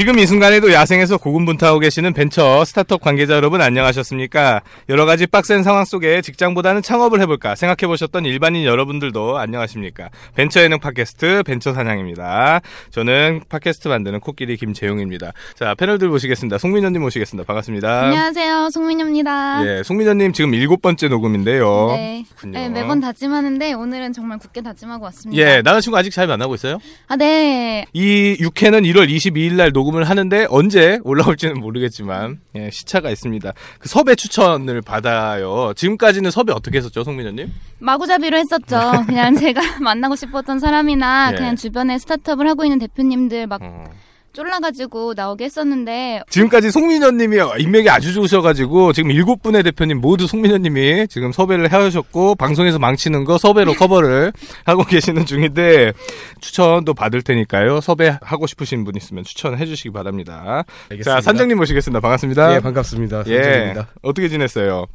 지금 이 순간에도 야생에서 고군분투하고 계시는 벤처 스타트업 관계자 여러분 안녕하셨습니까? 여러 가지 빡센 상황 속에 직장보다는 창업을 해볼까 생각해 보셨던 일반인 여러분들도 안녕하십니까? 벤처 예능 팟캐스트 벤처 사냥입니다. 저는 팟캐스트 만드는 코끼리 김재용입니다. 자 패널들 모시겠습니다. 송민현님 모시겠습니다. 반갑습니다. 안녕하세요, 송민효입니다. 예, 송민현님 지금 일곱 번째 녹음인데요. 네. 네, 매번 다짐하는데 오늘은 정말 굳게 다짐하고 왔습니다. 예, 남자친구 아직 잘 만나고 있어요? 아, 네. 이 6회는 1월 22일 날 녹음 을 하는데 언제 올라올지는 모르겠지만 예, 시차가 있습니다. 그 섭외 추천을 받아요. 지금까지는 섭외 어떻게 했었죠, 송민현님? 마구잡이로 했었죠. 그냥 제가 만나고 싶었던 사람이나 예. 그냥 주변에 스타트업을 하고 있는 대표님들 막 어. 쫄라가지고 나오게 했었는데 지금까지 송민현님이 인맥이 아주 좋으셔가지고 지금 일곱 분의 대표님 모두 송민현님이 지금 섭외를 해오셨고 방송에서 망치는 거 섭외로 커버를 하고 계시는 중인데 추천도 받을 테니까요. 섭외하고 싶으신 분 있으면 추천해 주시기 바랍니다. 알겠습니다. 자 산장님 모시겠습니다. 반갑습니다. 예, 반갑습니다. 예, 선재입니다. 어떻게 지냈어요?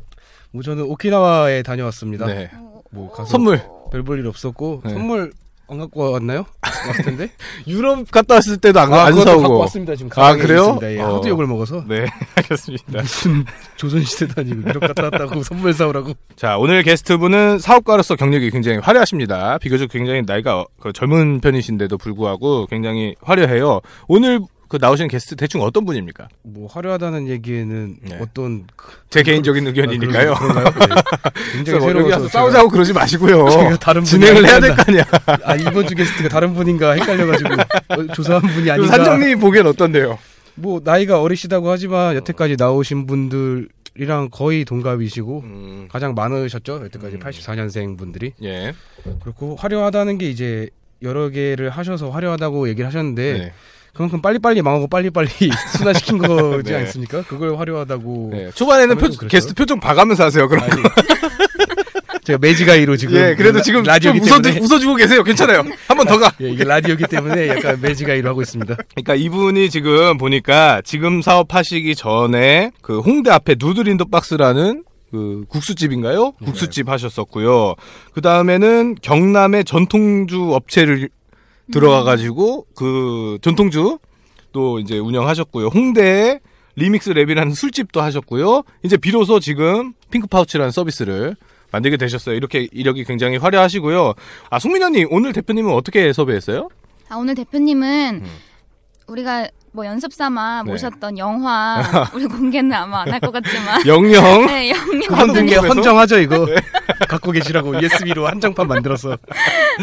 뭐 저는 오키나와에 다녀왔습니다. 네. 뭐 가서 선물 별 볼 일 없었고 네. 선물 안 갖고 왔나요? 왔을 텐데. 유럽 갔다 왔을 때도 안, 아, 안 사오고. 갖고 왔습니다. 지금 아, 그래요? 있습니다. 예, 어. 하도 욕을 먹어서 네, 알겠습니다. 무슨 조선시대도 아니고 유럽 갔다 왔다고 선물 사오라고. 자, 오늘 게스트분은 사업가로서 경력이 굉장히 화려하십니다. 비교적 굉장히 나이가 어, 그 젊은 편이신데도 불구하고 굉장히 화려해요. 오늘 그 나오신 게스트 대충 어떤 분입니까? 뭐 화려하다는 얘기에는 네. 어떤 그- 제 개인적인 의견이니까요. 아, 그런-? 네. 굉장히 새로워서 싸우자고 그러지 마시고요. 제가 다른 진행을 해야 될 거 아니야. 아 이번 주 게스트가 다른 분인가 헷갈려가지고 어, 조사한 분이 아닌가. 산정님이 보기엔 어떤데요? 뭐 나이가 어리시다고 하지만 여태까지 나오신 분들이랑 거의 동갑이시고 음, 가장 많으셨죠 여태까지 음. 84년생 분들이 예. 그렇고 화려하다는 게 이제 여러 개를 하셔서 화려하다고 얘기를 하셨는데 네. 그만큼 빨리빨리 망하고 빨리빨리 순화시킨 거지 네. 않습니까? 그걸 화려하다고 네. 초반에는 표. 게스트 표정 봐가면서 하세요. 그럼. 제가 매지가이로 지금 예, 그래도 라- 지금 좀 라디오기 웃어, 때문에 웃어주고 계세요. 괜찮아요. 한 번 더 가. 예, 이게 라디오기 때문에 약간 매지가이로 하고 있습니다. 그러니까 이분이 지금 보니까 지금 사업하시기 전에 그 홍대 앞에 누드린더 박스라는 그 국수집인가요? 네. 국수집 하셨었고요. 그 다음에는 경남의 전통주 업체를 들어가가지고 그 전통주 또 이제 운영하셨고요. 홍대에 리믹스 랩이라는 술집도 하셨고요. 이제 비로소 지금 핑크 파우치라는 서비스를 만들게 되셨어요. 이렇게 이력이 굉장히 화려하시고요. 아, 송민현님, 오늘 대표님은 어떻게 섭외했어요? 아, 오늘 대표님은 음. 우리가 뭐 연습 삼아 네. 모셨던 영화 우리 공개는 아마 안 할 것 같지만 영영. 네, 영영 한국에? 헌정하죠 이거 갖고 계시라고 USB로 한정판 만들어서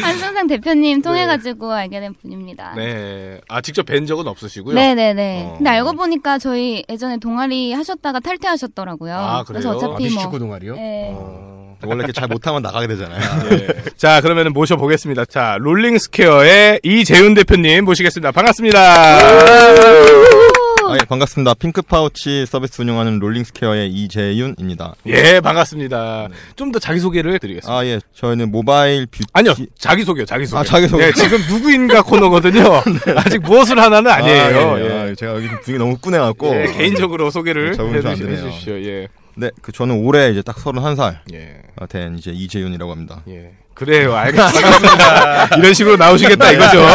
한승상 대표님 통해 가지고 알게 된 분입니다. 네. 아, 직접 뵌 적은 없으시고요. 네네네. 어. 근데 알고 보니까 저희 예전에 동아리 하셨다가 탈퇴하셨더라고요. 아, 그래서 그래요? 아, 어차피 뭐 미식축구 동아리요? 네. 어. 원래 이렇게 잘 못하면 나가게 되잖아요. 예. 자, 그러면 모셔보겠습니다. 자, 롤링 스퀘어의 이재윤 대표님 모시겠습니다. 반갑습니다. 아, 예, 반갑습니다. 핑크 파우치 서비스 운영하는 롤링 스퀘어의 이재윤입니다. 예, 반갑습니다. 좀더 자기소개를 드리겠습니다. 아, 예. 저희는 모바일 뷰티. 아니요, 자기소개요, 자기소개. 아, 자기소개. 네, 지금 누구인가 코너거든요. 아직 무엇을 하나는 아니에요. 아, 예, 예. 아, 제가 여기 분위기 너무 꾸내갖고. 예, 개인적으로 소개를 네, 해주시. 해주십시오. 예. 네, 그 저는 올해 이제 딱 31살 예. 된 이제 이재윤이라고 합니다. 예. 그래요. 알겠습니다. 이런 식으로 나오시겠다 이거죠.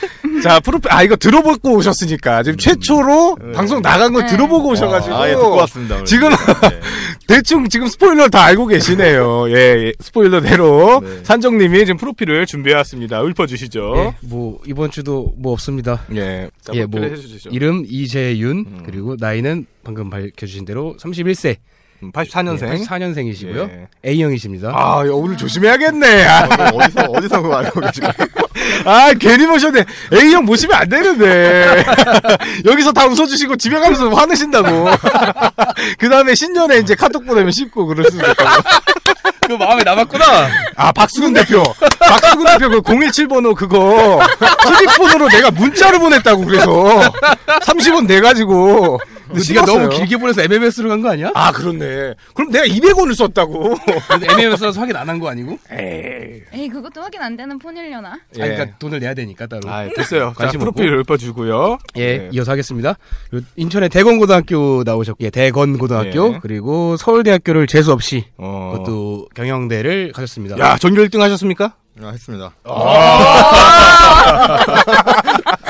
자, 프로필, 아, 이거 들어보고 오셨으니까. 지금 최초로 네. 방송 나간 거 네. 들어보고 오셔가지고. 아, 예, 듣고 왔습니다. 지금 네. 대충 지금 스포일러 다 알고 계시네요. 예, 예, 스포일러대로. 네. 산정님이 지금 프로필을 준비해왔습니다. 읊어주시죠. 예, 뭐 이번 주도 뭐 없습니다. 예. 자, 예, 프로필 뭐 해주시죠. 이름 이재윤 음. 그리고 나이는 방금 밝혀주신 대로 31세, 음, 84년생. 84년생이시고요. 예. A형이십니다. 아, 야, 오늘 조심해야겠네. 아, 어, 어디서 어디서 그거 알고 계시고 아, 괜히 모셨네. A형 모시면 안 되는데. 여기서 다 웃어주시고 집에 가면서 화내신다고. 그 다음에 신년에 이제 카톡 보내면 쉽고 그럴 수도 있다고. 그 마음에 남았구나. 아, 박수근 대표. 박수근 대표 그 017번호 그거 휴대폰으로 내가 문자로 보냈다고 그래서 30원 내가지고. 네가 너무 길게 보내서 MMS로 간 거 아니야? 아, 그렇네. 그럼 내가 200원을 썼다고. MMS라서 확인 안 한 거 아니고? 에이. 에이 그것도 확인 안 되는 폰이려나? 아, 그러니까 돈을 내야 되니까 따로. 아, 됐어요. 자, 관심 프로필 읊어주고요. 예, 네. 이어서 하겠습니다. 인천의 대건고등학교 나오셨고, 예, 대건고등학교 예. 그리고 서울대학교를 재수 없이 어. 그것도 경영대를 가셨습니다. 야, 전교 1등 하셨습니까? 아, 했습니다. 아,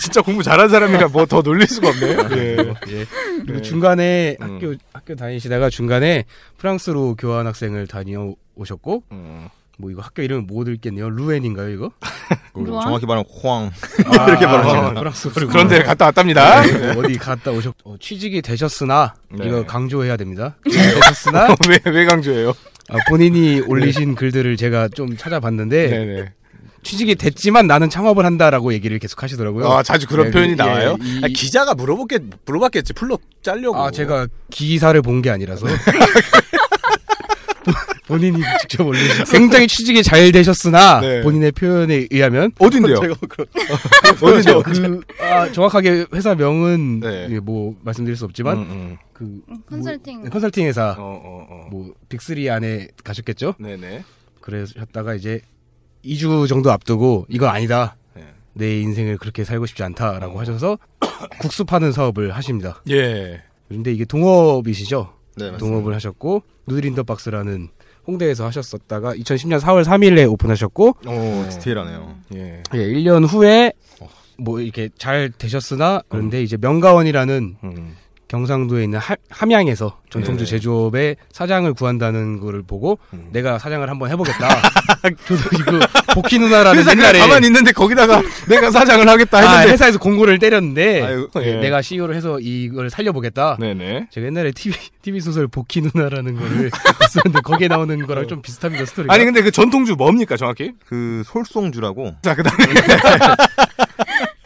진짜 공부 잘한 사람이라 뭐 더 놀릴 수가 없네요. 예. 예. 그리고 중간에 음. 학교 학교 다니시다가 중간에 프랑스로 교환 학생을 다녀오셨고 음. 뭐 이거 학교 이름 못 읽겠네요. 루엔인가요 이거? 그. 정확히 말하면 호황. 이렇게 말하시나? 프랑스어로 그런데 갔다 왔답니다. 네, 어디 갔다 오셨 어, 취직이 되셨으나 네. 이거 강조해야 됩니다. 되셨으나 왜, 왜 강조해요? 아, 본인이 올리신 글들을 제가 좀 찾아봤는데 네네. 취직이 됐지만 나는 창업을 한다라고 얘기를 계속 하시더라고요. 아, 자주 그런 네, 표현이 예, 나와요? 이- 아, 기자가 물어봤겠, 물어봤겠지. 풀로 짜려고. 아, 제가 기사를 본 게 아니라서. 본인이 직접 올리신 굉장히 취직이 잘 되셨으나 네. 본인의 표현에 의하면 어딘데요? 제가 그런 어딘데요? 그 아, 정확하게 회사 명은 네. 예, 뭐 말씀드릴 수 없지만 음, 음. 그 컨설팅. 뭐, 컨설팅 회사 어, 어, 어. 뭐 빅3 안에 가셨겠죠? 네네. 그러셨다가 이제 2주 정도 앞두고 이건 아니다. 네. 내 인생을 그렇게 살고 싶지 않다라고 어. 하셔서 국수 파는 사업을 하십니다. 예. 근데 이게 동업이시죠? 네, 맞습니다. 동업을 하셨고 누드린더박스라는 홍대에서 하셨었다가 2010년 4월 3일에 오픈하셨고 오, 디테일하네요. 예. 예, 1년 후에 어. 뭐 이렇게 잘 되셨으나 그런데 이제 명가원이라는 음. 경상도에 있는 하- 함양에서 전통주 네. 제조업의 사장을 구한다는 거를 보고 음. 내가 사장을 한번 해보겠다. 저도 이거 복희 누나라는 회사 그냥 옛날에 가만히 있는데 거기다가 내가 사장을 하겠다 아, 했는데. 회사에서 공고를 때렸는데 아유, 예. 내가 CEO를 해서 이걸 살려보겠다. 네네. 제가 옛날에 TV, TV 소설 복희 누나라는 거를 썼는데 거기에 나오는 거랑 좀 비슷합니다 스토리가. 아니, 근데 그 전통주 뭡니까, 정확히? 그 솔송주라고 자, 그 다음에.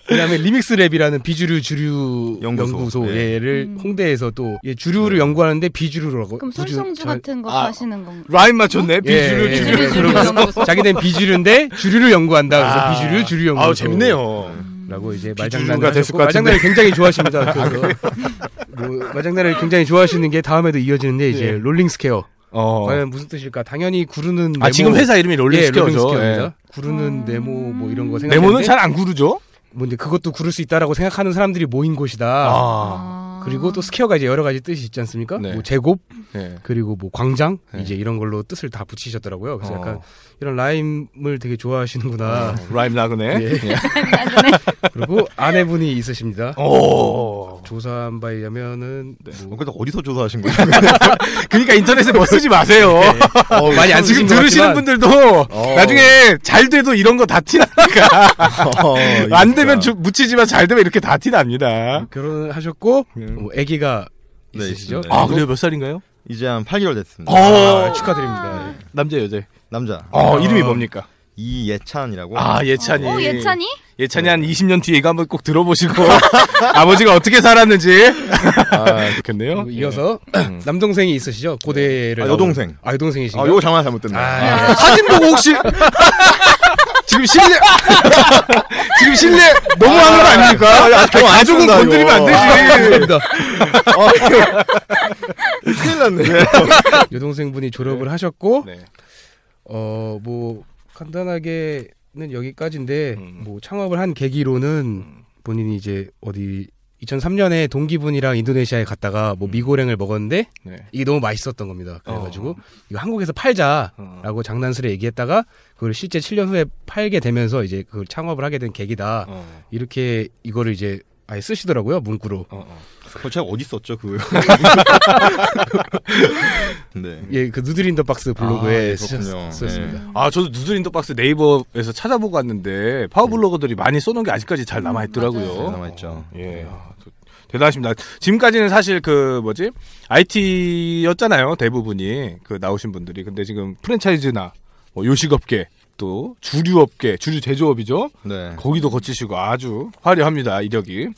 그다음에 리믹스 랩이라는 비주류 주류 연구소. 연구소, 네. 얘를 음. 홍대에서 또 예, 주류를 연구하는데 비주류라고. 그럼 부주- 솔송주 잘- 같은 거 아, 하시는 건가? rhyme 맞췄네. 비주류, 예, 예, 주류. 예. 비주류 그러고 연구소. 자기는 비주류인데 주류를 연구한다. 그래서 아. 비주류 주류 연구소. 아우, 재밌네요. 라고 이제 비주류가 말장난을 됐을 하셨고 것 같은데. 말장난을 굉장히 좋아하십니다. 그래서 뭐 말장난을 굉장히 좋아하시는 게 다음에도 이어지는데 이제 예. 롤링 스퀘어. 어. 과연 무슨 뜻일까? 당연히 구르는 아, 네모. 지금 회사 이름이 롤링 예, 스퀘어죠. 롤링스퀘어입니다. 예. 구르는 네모 뭐 이런 거 생각. 네모는 잘 안 구르죠? 뭔데 그것도 구를 수 있다라고 생각하는 사람들이 모인 곳이다. 아. 아. 그리고 또 스퀘어가 이제 여러 가지 뜻이 있지 않습니까? 네. 뭐 제곱 예. 그리고 뭐 광장 네. 이제 이런 걸로 뜻을 다 붙이셨더라고요. 그래서 어. 약간 이런 rhyme을 되게 좋아하시는구나. rhyme 나그네. 예. 그리고 아내분이 있으십니다. 오. 조사한 바에 의하면은 어, 뭐 근데 어디서 조사하신 거예요? 그러니까 인터넷에 뭐 쓰지 마세요. 어, 많이 안 지금 들으시는 같지만 분들도 어. 나중에 잘 돼도 이런 거 다 티나니까 어, 안 되면. 주- 묻히지만 잘 되면 이렇게 다 티납니다. 결혼을 하셨고 음. 뭐 아기가 네, 있으시죠? 아 그래요 몇 살인가요? 이제 한 8개월 됐습니다. 아, 축하드립니다. 남자 여자. 남자 어 아. 이름이 뭡니까? 이예찬이라고. 아 예찬이. 어, 예찬이? 예찬이 한 20년 뒤에 이거 한번 꼭 들어보시고 아버지가 어떻게 살았는지 아 좋겠네요. 그리고 이어서 음. 남동생이 있으시죠? 고대를 아, 여동생. 아 여동생이신가요? 아, 요거 장난 잘못됐네. 아, 예. 사진 보고 혹시 지금 실례 지금 실례 너무 하는 거 아닙니까? 아, 아, 결혼 안 가족은 건드리면 안. 되지. 감사합니다. 큰일 났네. 여동생분이 졸업을 하셨고 네. 어뭐 간단하게는 여기까지인데 음. 뭐 창업을 한 계기로는 본인이 이제 어디 2003년에 동기분이랑 인도네시아에 갔다가 뭐 미고랭을 먹었는데 네. 이게 너무 맛있었던 겁니다. 그래가지고 어. 이거 한국에서 팔자라고 어. 장난스레 얘기했다가 그걸 실제 7년 후에 팔게 되면서 이제 그걸 창업을 하게 된 계기다. 어. 이렇게 이거를 이제 아예 쓰시더라고요 문구로. 어, 어. 그거 제가 어디 썼죠 그거? 네. 예, 그 Noodle in the Box 블로그에 아, 예. 썼습니다. 네. 아, 저도 Noodle in the Box 네이버에서 찾아보고 왔는데 파워 블로거들이 많이 써놓은 게 아직까지 잘 남아 있더라고요. 잘 남아 있죠. 예. 아, 저- 대단하십니다. 지금까지는 사실 그 뭐지 IT였잖아요 대부분이 그 나오신 분들이 근데 지금 프랜차이즈나 뭐 요식업계 또 주류업계 주류 제조업이죠 네. 거기도 거치시고 아주 화려합니다 이력이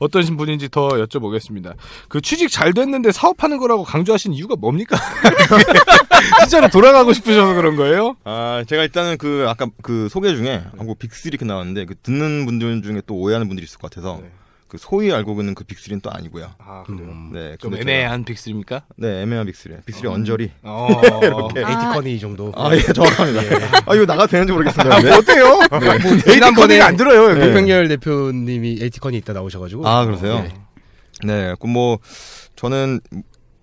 어떤 분인지 더 여쭤보겠습니다. 그 취직 잘 됐는데 사업하는 거라고 강조하신 이유가 뭡니까? 진짜로 돌아가고 싶으셔서 그런 거예요? 아, 제가 일단은 그 아까 그 소개 중에 한국 빅3 이렇게 나왔는데 그 듣는 분들 중에 또 오해하는 분들이 있을 것 같아서 네. 그 소위 알고 있는 그 Big 3는 또 아니고요. 아 음. 네. 좀 애매한 Big 3입니까? 제가- 네, 애매한 Big 3. Big 3 언저리. 어. A.T. Kearney 정도. 아, 예, 정확합니다. 아, 이거 나가도 되는지 모르겠습니다. 아, 뭐 어때요? 지난번에 지난번에 안 들어요. 네. 백명열 대표님이 A.T. Kearney 있다 나오셔가지고. 아, 그러세요? 예. 네, 그 뭐 저는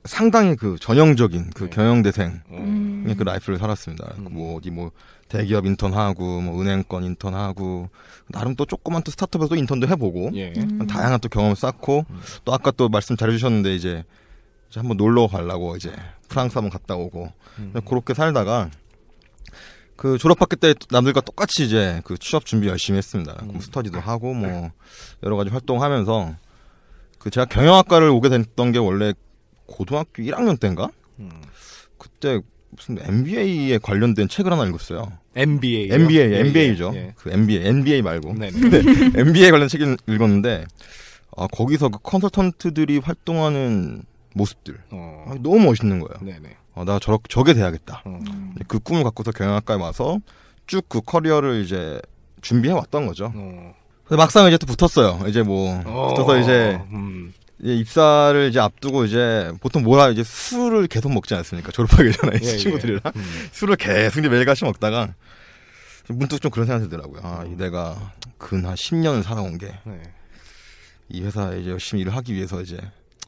상당히 그 전형적인 그 네. 경영대생 음. 그 라이프를 살았습니다. 그뭐 어디 뭐 대기업 인턴하고 뭐 은행권 인턴하고 나름 또 조그만 또 스타트업에서 또 인턴도 해보고 예. 음. 다양한 또 경험을 쌓고 또 아까 또 말씀 잘해주셨는데 이제, 이제 한번 놀러 가려고 이제 프랑스 한번 갔다 오고 그렇게 살다가 그 졸업학기 때 남들과 똑같이 이제 그 취업 준비 열심히 했습니다. 그 스터디도 하고 뭐 여러 가지 활동하면서 그 제가 경영학과를 오게 됐던 게 원래 고등학교 1학년 때인가 그때 무슨 MBA에 관련된 책을 하나 읽었어요. MBA. MBA, MBA죠. 예. 그 MBA, NBA 말고. 네. MBA 관련 책을 읽었는데 아, 거기서 그 컨설턴트들이 활동하는 모습들 어. 아, 너무 멋있는 거예요. 네네. 아, 나 저렇게 저게 돼야겠다. 어. 그 꿈을 갖고서 경영학과에 와서 쭉 그 커리어를 이제 준비해 왔던 거죠. 어. 근데 막상 이제 또 붙었어요. 이제 뭐 붙어서 이제 음. 입사를 이제 앞두고 이제 보통 뭐라 이제 술을 계속 먹지 않습니까? 졸업하기 전에 예, 이 친구들이랑 음. 술을 계속 이제 매일같이 먹다가 문득 좀 그런 생각이 들더라고요. 아, 이 내가 근 한 10년을 살아온 게이 네. 회사에 이제 열심히 일을 하기 위해서 이제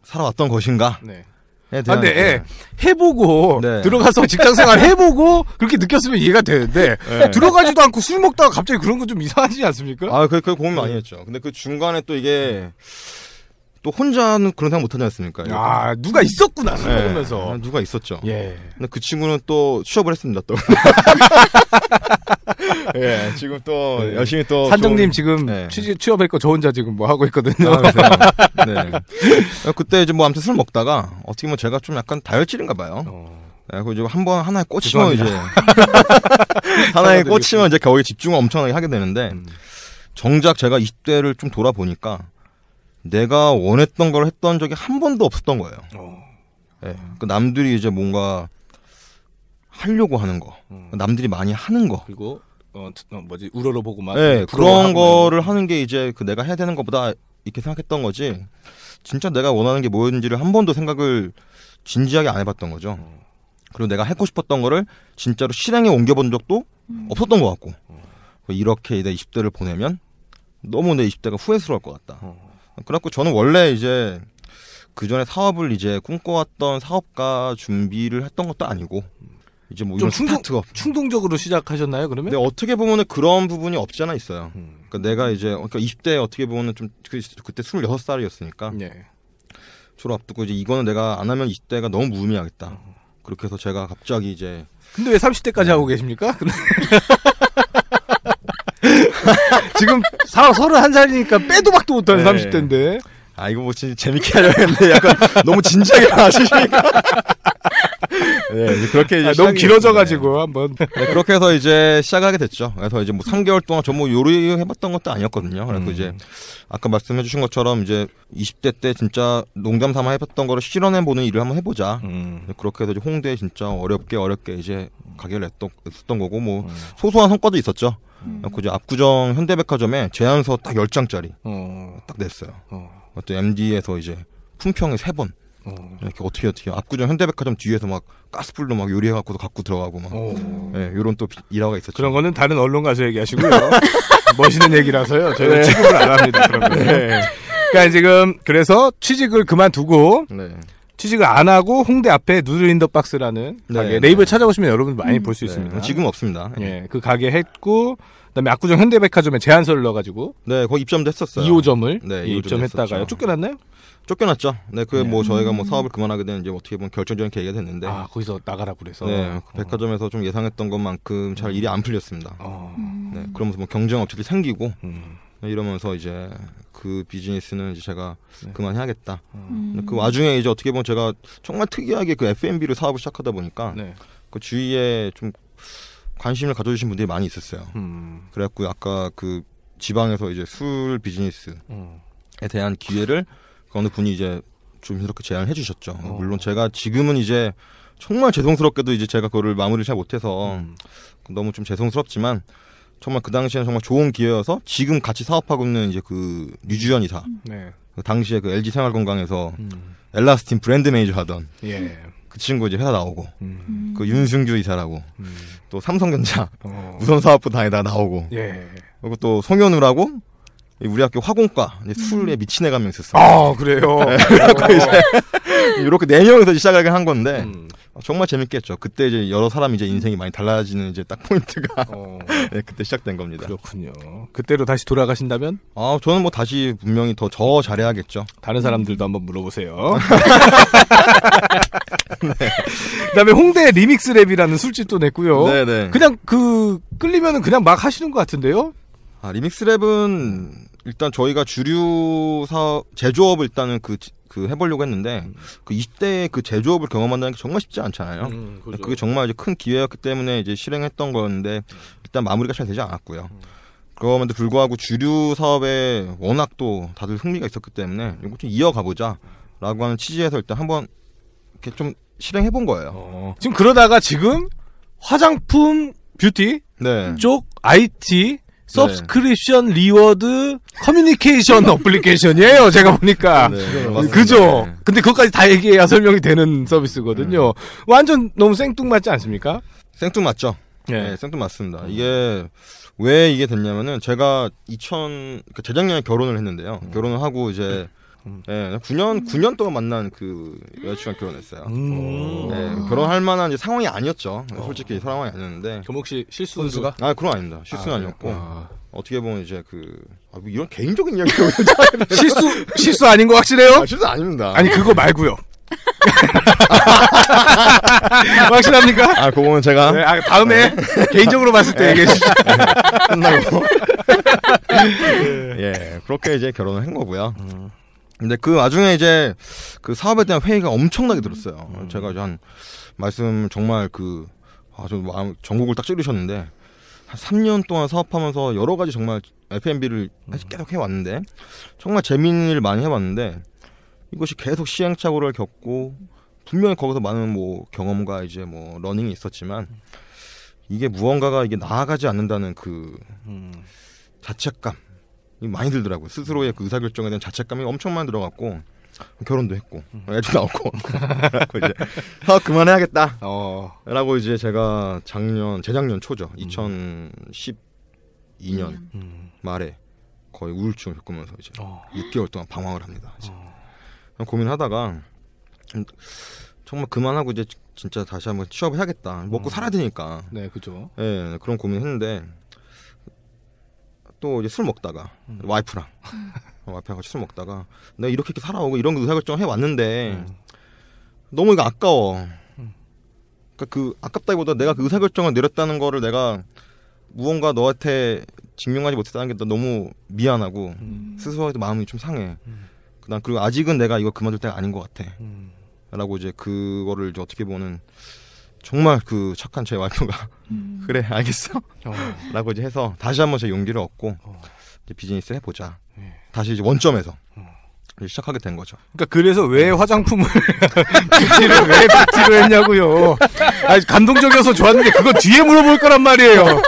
살아왔던 것인가? 네. 에 아, 근데 네. 예, 해보고 네. 들어가서 직장 생활 해보고 그렇게 느꼈으면 이해가 되는데 네. 들어가지도 않고 술 먹다가 갑자기 그런 건 좀 이상하지 않습니까? 아, 그, 그 고민 많이 했죠. 근데 그 중간에 또 이게 또 혼자는 그런 생각 못 하지 않습니까? 아, 누가 있었구나 술 네. 먹으면서. 아, 누가 있었죠. 예. 근데 그 친구는 또 취업을 했습니다, 또. 예, 지금 또 네. 열심히 또. 산정님 좋은- 지금 네. 취직 취업했고 저 혼자 지금 뭐 하고 있거든요. 아? 네. 그때 이제 뭐 아무튼 술 먹다가 어떻게 보면 제가 좀 약간 다혈질인가 봐요. 어. 네, 그 이제 한 번 하나에 꽂히면 이제 하나에. 꽂히면 이제 거기에 집중을 엄청나게 하게 되는데 음. 정작 제가 20대를 좀 돌아보니까 내가 원했던 걸 했던 적이 한 번도 없었던 거예요. 어. 예. 그 남들이 이제 뭔가 하려고 하는 거, 음. 남들이 많이 하는 거, 그리고 어, 트- 어, 뭐지 우러러 보고 막 예, 그런 거를 하는 게 이제 그 내가 해야 되는 것보다 이렇게 생각했던 거지. 진짜 내가 원하는 게 뭐였는지를 한 번도 생각을 진지하게 안 해봤던 거죠. 음. 그리고 내가 하고 싶었던 거를 진짜로 실행에 옮겨본 적도 없었던 것 같고. 이렇게 내 20대를 보내면 너무 내 20대가 후회스러울 것 같다. 어. 그래갖고 저는 원래 이제 그 전에 사업을 이제 꿈꿔왔던 사업가 준비를 했던 것도 아니고 이제 뭐좀 이런 충동- 스타트업. 충동적으로 시작하셨나요 그러면? 근데 어떻게 보면은 그런 부분이 없지 않아 있어요. 음. 그러니까 내가 이제 그러니까 20대 어떻게 보면은 좀 그, 그때 26살이었으니까 네. 졸업 앞두고 이제 이거는 내가 안 하면 20대가 너무 무의미하겠다. 그렇게 해서 제가 갑자기 이제 근데 왜 30대까지 하고 계십니까? 지금 사, 31살이니까 빼도 박도 못하는 네. 30대인데. 아 이거 뭐 진짜 재밌게 하려고 했는데 약간 너무 진지하게 하시니까 네 그렇게 이제 아, 너무 길어져가지고 한번. 네, 그렇게 해서 이제 시작하게 됐죠. 그래서 이제 뭐 3개월 동안 저뭐 요리 해봤던 것도 아니었거든요. 그래서 음. 이제 아까 말씀해주신 것처럼 이제 20대 때 진짜 농담 삼아 해봤던 거를 실현해보는 일을 한번 해보자. 음. 네, 그렇게 해서 이제 홍대에 진짜 어렵게 어렵게 이제 가게를 했던, 했었던 거고 뭐 소소한 성과도 있었죠. 그 이제 압구정 현대백화점에 제안서 딱 10장짜리 어. 딱 냈어요. 어. 또 MD에서 이제 품평에 세번 어. 이렇게 어떻게 어떻게 압구정 현대백화점 뒤에서 막 가스불로 막 요리해갖고도 갖고 들어가고 막 어. 예, 요런 또 비- 일화가 있었죠. 그런 거는 다른 언론 가서 얘기하시고요. 멋있는 얘기라서요. 저희가 네. 취급을 안 합니다. 그런 거. 네. 그러니까 지금 그래서 취직을 그만두고 네. 취직을 안 하고 홍대 앞에 누드린더 박스라는 네, 가게 네. 네이버 찾아보시면 여러분들 많이 음. 볼수 네. 있습니다. 지금 없습니다. 예, 그 가게 했고 그다음에 압구정 현대백화점에 제안서를 넣어가지고 네, 거기 입점도 했었어요. 2호점을 네, 예, 2호점 입점했다가요. 했었죠. 쫓겨났나요? 쫓겨났죠. 네, 그뭐 네. 저희가 뭐 음. 사업을 그만하게 된 이제 어떻게 보면 결정적인 계기가 됐는데. 아 거기서 나가라 그래서. 네, 그 어. 백화점에서 좀 예상했던 것만큼 잘 일이 안 풀렸습니다. 어. 음. 네, 그러면서 뭐 경쟁 업체들이 생기고 음. 네, 이러면서 이제 그 비즈니스는 이제 제가 네. 그만해야겠다. 음. 그 와중에 이제 어떻게 보면 제가 정말 특이하게 그 F&B를 사업을 시작하다 보니까 네. 그 주위에 좀 관심을 가져주신 분들이 많이 있었어요. 음. 그래갖고 아까 그 지방에서 이제 술 비즈니스에 음. 대한 기회를 그 어느 분이 이제 조심스럽게 제안을 해주셨죠. 어. 물론 제가 지금은 이제 정말 죄송스럽게도 이제 제가 그거를 마무리를 잘 못해서 음. 너무 좀 죄송스럽지만 정말 그 당시에는 정말 좋은 기회여서 지금 같이 사업하고 있는 이제 그 류주연 이사 네. 그 당시에 그 LG 생활건강에서 음. 엘라스틴 브랜드 매니저 하던 예. 그 친구 이제 회사 나오고 음. 음. 그 윤승규 이사라고 음. 또 삼성전자 어. 우선 사업부 다니다 나오고 예. 그리고 또 송현우라고 이 우리 학교 화공과 이제 술에 미친 애가 한 명 있었어요. 아 그래요. 그래갖고 이제 이렇게 네 명에서 시작하게 한 건데 음. 정말 재밌겠죠. 그때 이제 여러 사람 이제 인생이 많이 달라지는 이제 딱 포인트가 어, 네, 그때 시작된 겁니다. 그렇군요. 그때로 다시 돌아가신다면 아 저는 뭐 다시 분명히 더 저 잘해야겠죠. 다른 사람들도 한번 물어보세요. 그다음에 홍대 리믹스 랩이라는 술집도 냈고요. 네네. 그냥 그 끌리면은 그냥 막 하시는 것 같은데요. 아, 리믹스 랩은 일단 저희가 주류 사업 제조업을 일단은 그, 그 해보려고 했는데 그 20대에 그 제조업을 경험한다는 게 정말 쉽지 않잖아요. 음, 그렇죠. 그게 정말 이제 큰 기회였기 때문에 이제 실행했던 거였는데 일단 마무리가 잘 되지 않았고요. 그럼에도 불구하고 주류 사업에 워낙 또 다들 흥미가 있었기 때문에 이거 좀 이어가 보자라고 하는 취지에서 일단 한번 이렇게 좀 실행해 본 거예요. 어, 지금 그러다가 지금 화장품 뷰티 네. 쪽 IT subscription reward 커뮤니케이션 어플리케이션이에요. 제가 보니까. 네. 그죠? 네. 근데 그것까지 다 얘기해야 설명이 되는 서비스거든요. 완전 너무 생뚱맞지 않습니까? 생뚱맞죠? 네, 생뚱맞습니다. 이게 왜 이게 됐냐면은 제가 2000그 재작년에 결혼을 했는데요. 결혼을 하고 이제 음. 예, 9년 9년 동안 만난 그 여자친구랑 결혼했어요. 음. 예, 결혼할 만한 이제 상황이 아니었죠. 솔직히 상황이 아니었는데. 겸 혹시 실수가? 아, 그건 아닙니다. 실수는 아, 아, 니었고 아. 어떻게 보면 이제 그, 아, 뭐 이런 개인적인 이야기를. 실수 실수 아닌 거 확실해요? 아, 실수 아닙니다. 아니 그거 말고요. 확실합니까? 아, 그거는 제가 네, 아, 다음에 개인적으로 봤을 때 얘기해 주시죠. 끝나고. 예, 그렇게 이제 결혼을 한 거고요. 근데 그 와중에 이제 그 사업에 대한 회의가 엄청나게 들었어요. 제가 이제 한 말씀 정말 그 아주 마음 전국을 딱 찌르셨는데 한 3년 동안 사업하면서 여러 가지 정말 F&B를 계속 해왔는데 정말 재미있는 일을 많이 해왔는데 이것이 계속 시행착오를 겪고 분명히 거기서 많은 뭐 경험과 이제 뭐 러닝이 있었지만 이게 무언가가 이게 나아가지 않는다는 그 자책감이 많이 들더라고요. 스스로의 그 의사결정에 대한 자책감이 엄청 많이 들어갔고 결혼도 했고 애도 나왔고 그래갖고 이제 사업 그만해야겠다. 어, 라고 이제 제가 작년 재작년 초죠. 2012년 음. 말에 거의 우울증을 겪으면서 이제 어. 6개월 동안 방황을 합니다. 이제. 고민하다가 음, 정말 그만하고 이제 진짜 다시 한번 취업을 해야겠다. 먹고 살아야 되니까. 네, 그죠. 예, 그런 고민했는데 또 이제 술 먹다가 와이프랑 와이프랑 같이 술 먹다가 내가 이렇게 이렇게 살아오고 이런 의사결정을 해왔는데 너무 이거 아까워. 그러니까 그 아깝다기보다 내가 그 의사결정을 내렸다는 거를 내가 무언가 너한테 증명하지 못했다는 게 너무 미안하고 스스로에도 마음이 좀 상해. 난 그리고 아직은 내가 이거 그만둘 때가 아닌 것 같아. 음. 라고 이제 그거를 이제 어떻게 보는 정말 그 착한 제 와이프가 그래 알겠어 어. 라고 이제 해서 다시 한번 제 용기를 얻고 어. 이제 비즈니스 해보자 예. 다시 이제 원점에서 어. 이제 시작하게 된 거죠 그러니까 그래서 왜 화장품을 뷰티를 왜 뷰티로 했냐고요. 아니 감동적이어서 좋았는데 그거 뒤에 물어볼 거란 말이에요.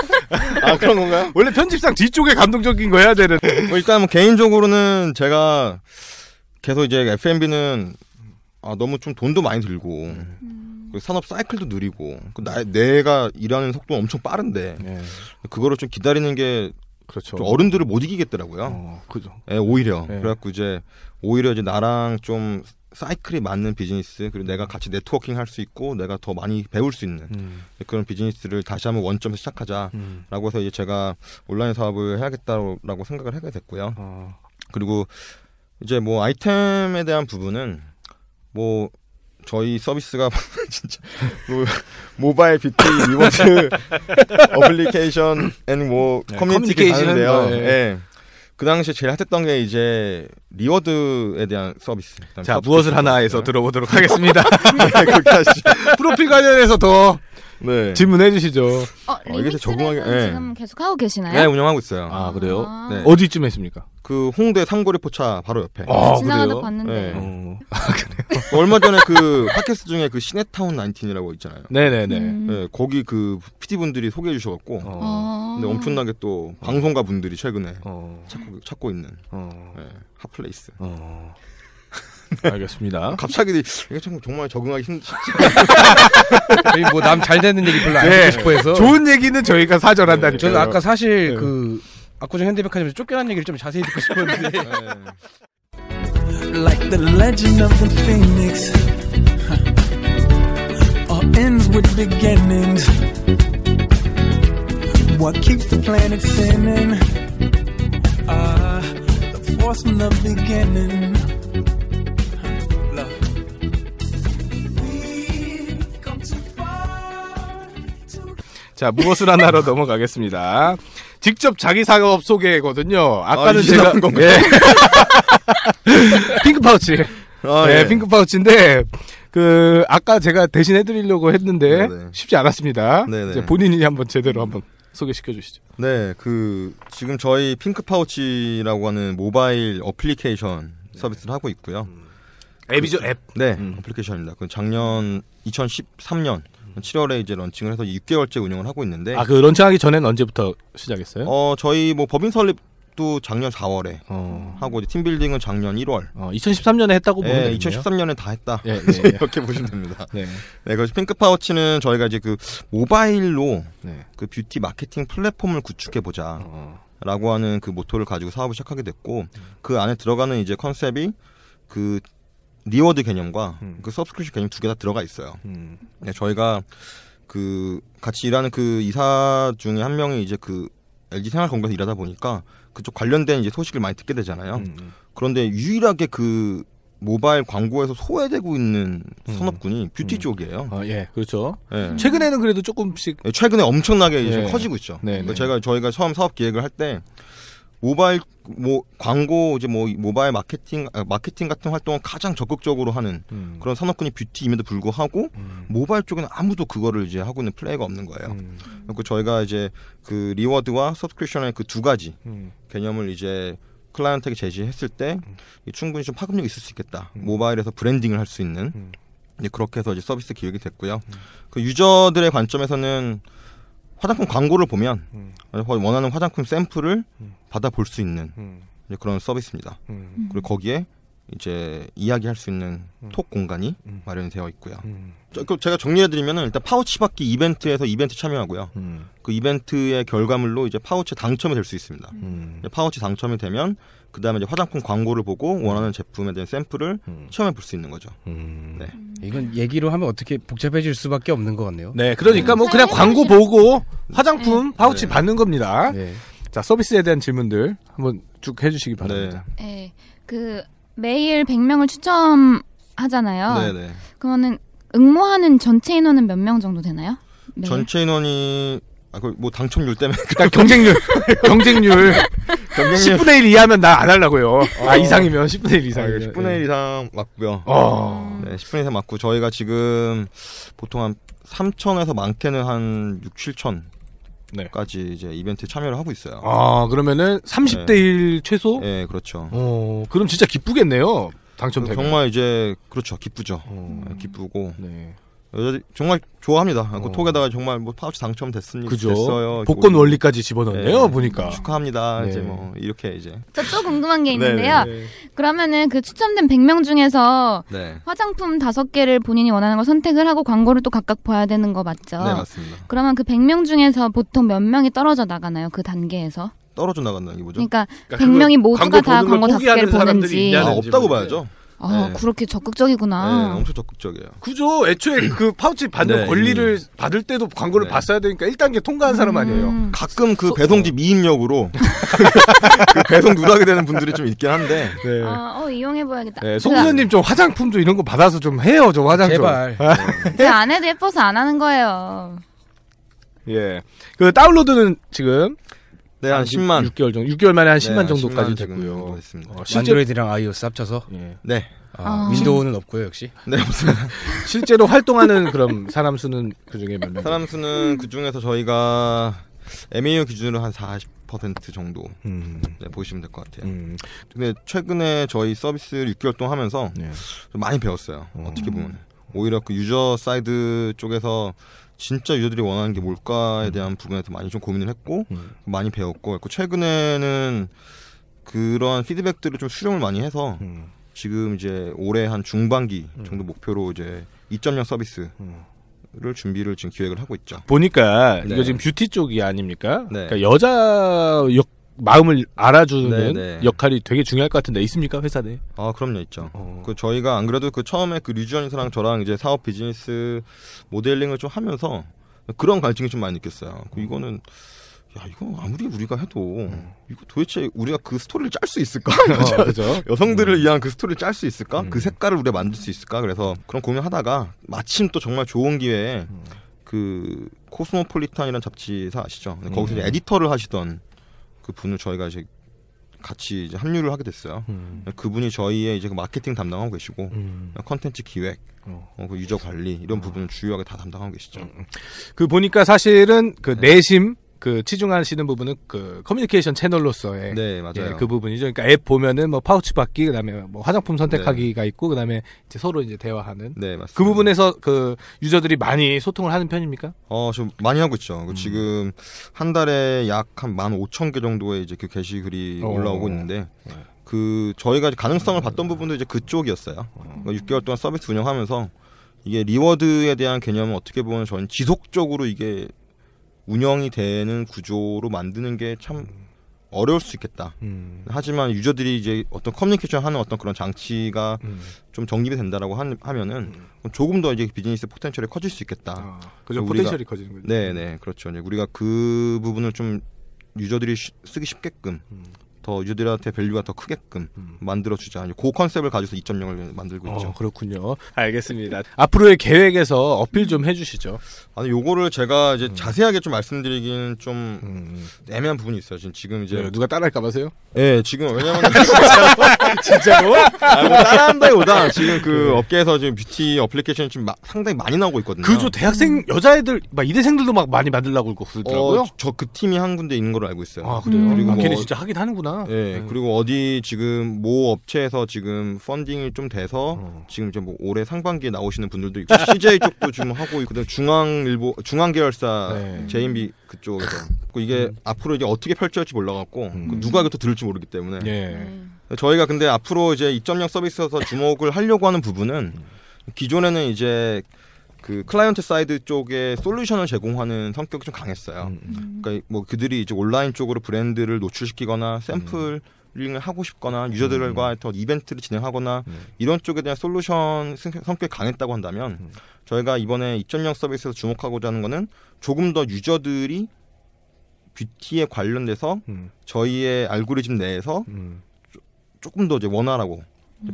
아 그런 건가요? 원래 편집상 뒤쪽에 감동적인 거 해야 되는. 뭐 일단 뭐 개인적으로는 제가 계속 이제 F&B는 아, 너무 좀 돈도 많이 들고 그 산업 사이클도 느리고 그 나, 내가 일하는 속도는 엄청 빠른데 네. 그거를 좀 기다리는 게 그렇죠. 좀 어른들을 못 이기겠더라고요. 어, 그죠. 예, 오히려 네. 그래갖고 이제 오히려 이제 나랑 좀 사이클이 맞는 비즈니스 그리고 내가 같이 네트워킹 할 수 있고 내가 더 많이 배울 수 있는 음. 그런 비즈니스를 다시 한번 원점에서 시작하자라고 음. 해서 이제 제가 온라인 사업을 해야겠다라고 생각을 하게 됐고요. 어. 그리고 이제 뭐 아이템에 대한 부분은 뭐 저희 서비스가 진짜 뭐 모바일 뷰티 reward 어플리케이션 and 뭐 네, 커뮤니티 커뮤니케이션, 하는데요. 네. 예. 그 당시에 제일 hot했던 게 이제 reward에 대한 서비스. 자, 무엇을 하나에서 서비스. 들어보도록 하겠습니다. 네. 프로필 관련해서 더 네. 질문해 주시죠. 어, 이게 리믹스는 적응하기- 예. 지금 계속 하고 계시나요? 네, 운영하고 있어요. 아, 그래요? 아, 네. 어디쯤 했습니까? 그 홍대 삼거리 포차 바로 옆에. 아, 지나가다 그래요? 봤는데. 네. 어. 얼마 전에 그 팟캐스트 중에 그 시네타운 19이라고 있잖아요. 네네네. 음. 네, 거기 그 PD 분들이 소개해 주셔갖고 어. 어. 근데 엄청나게 또 방송가 분들이 최근에 어. 찾고, 찾고 있는 어. 네, hot place. 어. 알겠습니다. 갑자기 이게 참 정말 적응하기 힘. 저희 뭐 남 잘 되는 얘기 별로 안 네. 듣고 싶어 해서 좋은 얘기는 저희가 사절한다니까. 저는 아까 사실 네. 그 압구정 현대백화점에서 쫓겨난 얘기를 좀 자세히 듣고 싶었는데 네. like the legend of the phoenix. All ends with beginnings. What keeps the planet spinning? Ah, the force from the beginning. 자, 무엇을 하나로 넘어가겠습니다. 직접 자기 사업 소개거든요. 아까는 아, 제가? 예. 핑크 파우치. 아, 네, 예. 핑크 파우치인데 그 아까 제가 대신 해드리려고 했는데 네네. 쉽지 않았습니다. 네네. 이제 본인이 한번 제대로 한번 소개시켜 주시죠. 네, 그 지금 저희 핑크 파우치라고 하는 모바일 어플리케이션 서비스를 하고 있고요. 앱이죠, 앱. 네, 음. 어플리케이션입니다. 그 작년 2013년 7월에 이제 launching을 해서 6개월째 운영을 하고 있는데 아, 그 launching하기 전엔 언제부터 시작했어요? 어 저희 뭐 법인 설립 도 작년 4월에 어. 하고 이제 team building은 작년 1월. 어, 2013년에 했다고 보면 네, 되겠네요. 2013년에 다 했다. 예, 네. 이렇게 보시면 됩니다. 네. 네, 그래서 핑크 파우치는 저희가 이제 그 모바일로 네. 그 뷰티 마케팅 플랫폼을 구축해 보자. 어. 라고 하는 그 모토를 가지고 사업을 시작하게 됐고 그 안에 들어가는 이제 컨셉이 그 reward 개념과 음. 그 subscription 개념 두 개 다 들어가 있어요. 음. 네, 저희가 그 같이 일하는 그 이사 중에 한 명이 이제 그 LG 생활건강에서 일하다 보니까 그쪽 관련된 이제 소식을 많이 듣게 되잖아요. 음. 그런데 유일하게 그 모바일 광고에서 소외되고 있는 음. 산업군이 뷰티 음. 쪽이에요. 어, 예, 그렇죠. 예. 최근에는 그래도 조금씩 네, 최근에 엄청나게 이제 네. 커지고 있죠. 네, 그러니까 네. 제가 저희가 처음 사업 기획을 할 때 모바일 뭐 광고 이제 뭐 모바일 마케팅 아, 마케팅 같은 활동을 가장 적극적으로 하는 음. 그런 산업군이 뷰티임에도 불구하고 음. 모바일 쪽에는 아무도 그거를 이제 하고 있는 플레이어가 없는 거예요. 음. 그리고 저희가 이제 그 reward와 subscription의 그 두 가지 음. 개념을 이제 클라이언트에게 제시했을 때 충분히 좀 파급력이 있을 수 있겠다. 음. 모바일에서 branding을 할 수 있는 음. 이제 그렇게 해서 이제 서비스 기획이 됐고요. 그 유저들의 관점에서는 화장품 광고를 보면 음. 원하는 화장품 샘플을 음. 받아볼 수 있는 음. 그런 서비스입니다. 음. 그리고 거기에 이제 이야기할 수 있는 음. 톡 공간이 음. 마련이 되어 있고요. 음. 저- 그 제가 정리해드리면은 일단 파우치 받기 이벤트에서 이벤트 참여하고요. 음. 그 이벤트의 결과물로 이제 파우치 당첨이 될 수 있습니다. 파우치 당첨이 되면 그 다음에 이제 화장품 광고를 보고 원하는 제품에 대한 샘플을 음. 체험해 볼수 있는 거죠. 음. 네. 이건 얘기로 하면 어떻게 복잡해질 수밖에 없는 것 같네요. 네, 그러니까 뭐 그냥 광고 보고 화장품 파우치 네. 받는 겁니다. 네. 자, 서비스에 대한 질문들 한번 쭉 해주시기 바랍니다. 예. 그 매일 100명을 추첨하잖아요. 네 네. 그러면은 응모하는 전체 인원은 몇 명 정도 되나요? 매일? 전체 인원이 아, 그뭐 당첨률 때문에 일단 경쟁률, 경쟁률 경쟁률 10분의 1 이하면 나 안 하려고요. 아, 이상이면 10분의 1 이상이면. 10분의 1 이상 맞고요. 어. 네, 10분의 1 이상 맞고 저희가 지금 보통 한 3천에서 많게는 한 6, 7천까지 네. 이제 이벤트 참여를 하고 있어요. 아, 그러면은 30대 1 최소? 네, 그렇죠. 어, 그럼 진짜 기쁘겠네요. 당첨되면. 정말 이제 그렇죠. 기쁘죠. 어. 네, 기쁘고 네. 여자 정말 좋아합니다. 어. 그 톡에다가 정말 뭐 파우치 당첨됐으니 그죠. 됐어요. 복권 뭐, 원리까지 집어넣네요, 네. 보니까. 축하합니다. 네. 이제 뭐 이렇게 이제 저 또 궁금한 게 네, 있는데요. 네. 그러면은 그 추첨된 100명 중에서 네. 화장품 5개를 본인이 원하는 걸 선택을 하고 광고를 또 각각 봐야 되는 거 맞죠? 네, 맞습니다. 그러면 그 100명 중에서 보통 몇 명이 떨어져 나가나요? 그 단계에서? 떨어져 나간다는 게 뭐죠? 그러니까 그러니까 100명이 그거 모두가 다 광고 다섯 포기하는 개를 사람들이 보는지. 있냐는 아, 없다고 문제. 봐야죠. 아, 네. 그렇게 네, 적극적이구나. 엄청 적극적이에요. 그죠. 애초에 그 파우치 받는 네, 권리를 받을 때도 광고를 네. 봤어야 되니까 1단계 통과한 사람 아니에요. 음. 가끔 그 배송지 미입력으로 그 배송 누락이 되는 분들이 좀 있긴 한데 네. 아, 어, 이용해봐야겠다. 네, 송선님 좀 화장품 좀 이런 거 받아서 좀 해요, 좀 화장 좀. 제발. 제 아내도 예뻐서 안 하는 거예요. 예. 그 다운로드는 지금 네, 한 10만 6개월 정도, 6개월 만에 한 네, 10만 한 정도까지 10만 지금 정도 됐고요. 어, 실제 안드로이드랑 iOS 합쳐서. 예. 네. 아, 아. 윈도우는 없고요, 역시. 네, 없습니다. 실제로 활동하는 그럼 사람 수는 그 중에 몇 명? 사람 수는 그 중에서 저희가 MAU 기준으로 한 40% 정도 음. 네, 보시면 될 것 같아요. 음. 근데 최근에 저희 서비스를 6개월 동안 하면서 네. 좀 많이 배웠어요. 어. 어떻게 보면 오히려 그 유저 사이드 쪽에서 진짜 유저들이 원하는 게 뭘까에 대한 부분에서 많이 좀 고민을 했고 음. 많이 배웠고 그리고 최근에는 그런 피드백들을 좀 수렴을 많이 해서 음. 지금 이제 올해 한 중반기 정도 목표로 이제 2.0 서비스를 음. 준비를 지금 기획을 하고 있죠. 보니까 네. 이거 지금 뷰티 쪽이 아닙니까? 네. 그러니까 여자 역 마음을 알아주는 네, 네. 역할이 되게 중요할 것 같은데 있습니까 회사 내? 아 그럼요 있죠. 어. 그 저희가 안 그래도 그 처음에 그 류지원이사랑 저랑 이제 사업 비즈니스 모델링을 좀 하면서 그런 갈증이 좀 많이 느꼈어요. 그 이거는 야 이거 아무리 우리가 해도 이거 도대체 우리가 그 스토리를 짤 수 있을까? 어, 그죠? 여성들을 위한 그 스토리를 짤 수 있을까? 음. 그 색깔을 우리가 만들 수 있을까? 그래서 그런 고민하다가 마침 또 정말 좋은 기회에 음. 그 코스모폴리탄이라는 잡지사 아시죠? 거기서 음. 에디터를 하시던 그 분을 저희가 이제 같이 이제 합류를 하게 됐어요. 음. 그분이 저희의 이제 그 마케팅 담당하고 계시고 음. 컨텐츠 기획, 어. 어, 그 유저 관리 이런 부분을 주요하게 다 담당하고 계시죠. 그 보니까 사실은 그 내심 그 치중하시는 부분은 그 커뮤니케이션 채널로서의 네, 맞아요. 예, 그 부분이죠. 그러니까 앱 보면은 뭐 파우치 받기, 그다음에 뭐 화장품 선택하기가 있고, 그다음에 이제 서로 이제 대화하는 네, 맞습니다. 그 부분에서 그 유저들이 많이 소통을 하는 편입니까? 어, 좀 많이 하고 있죠. 음. 그 지금 한 달에 약 한 15,000개 정도의 이제 그 게시글이 어. 올라오고 있는데 그 저희가 가능성을 봤던 부분도 이제 그쪽이었어요. 그러니까 6개월 동안 서비스 운영하면서 이게 reward에 대한 개념은 어떻게 보면 저는 지속적으로 이게 운영이 되는 구조로 만드는 게 참 어려울 수 있겠다. 음. 하지만 유저들이 이제 어떤 커뮤니케이션 하는 어떤 그런 장치가 음. 좀 정립이 된다라고 하, 하면은 조금 더 이제 비즈니스 potential이 커질 수 있겠다. 아, 그죠. potential이 커지는 거죠. 네, 네, 그렇죠. 이제 우리가 그 부분을 좀 유저들이 쉬- 쓰기 쉽게끔 음. 더 유저들한테 value가 더 크게끔 음. 만들어주자. 이제 그 컨셉을 가지고서 2.0을 만들고 있죠. 어, 그렇군요. 알겠습니다. 앞으로의 계획에서 어필 좀 해주시죠. 아니 요거를 제가 이제 자세하게 좀 말씀드리기는 좀 음. 애매한 부분이 있어요. 지금 지금 이제 네, 누가 따라할까 봐세요? 예, 지금 왜냐면 진짜로? 아, 뭐 따라한다기보다 지금 그 업계에서 지금 뷰티 어플리케이션이 좀 마- 상당히 많이 나오고 있거든요. 그죠. 대학생 여자애들 막 이대생들도 막 많이 만들라고 그러고 그러더라고요. 어, 저그 팀이 한 군데 있는 걸로 알고 있어요. 아 그래요. 음. 그리고 아, 뭐- 걔네 진짜 하긴 하는구나. 예, 네. 그리고 어디 지금 모 업체에서 지금 펀딩이 좀 돼서 어. 지금 이제 뭐 올해 상반기에 나오시는 분들도 있고 CJ 쪽도 지금 하고 있고 그다음에 중앙일보 중앙 계열사 네. JMB 그쪽에서 그 이게 앞으로 이게 어떻게 펼쳐질지 몰라갖고 음. 그 누가 이것도 들을지 모르기 때문에 예. 저희가 근데 앞으로 이제 2.0 서비스에서 주목을 하려고 하는 부분은 기존에는 이제 그 클라이언트 사이드 쪽에 솔루션을 제공하는 성격이 좀 강했어요. 음. 그러니까 뭐 그들이 이제 온라인 쪽으로 브랜드를 노출시키거나 샘플링을 하고 싶거나 유저들과 더 이벤트를 진행하거나 음. 이런 쪽에 대한 솔루션 성- 성격이 강했다고 한다면 음. 저희가 이번에 2.0 서비스에서 주목하고자 하는 거는 조금 더 유저들이 뷰티에 관련돼서 음. 저희의 알고리즘 내에서 음. 조금 더 이제 원활하고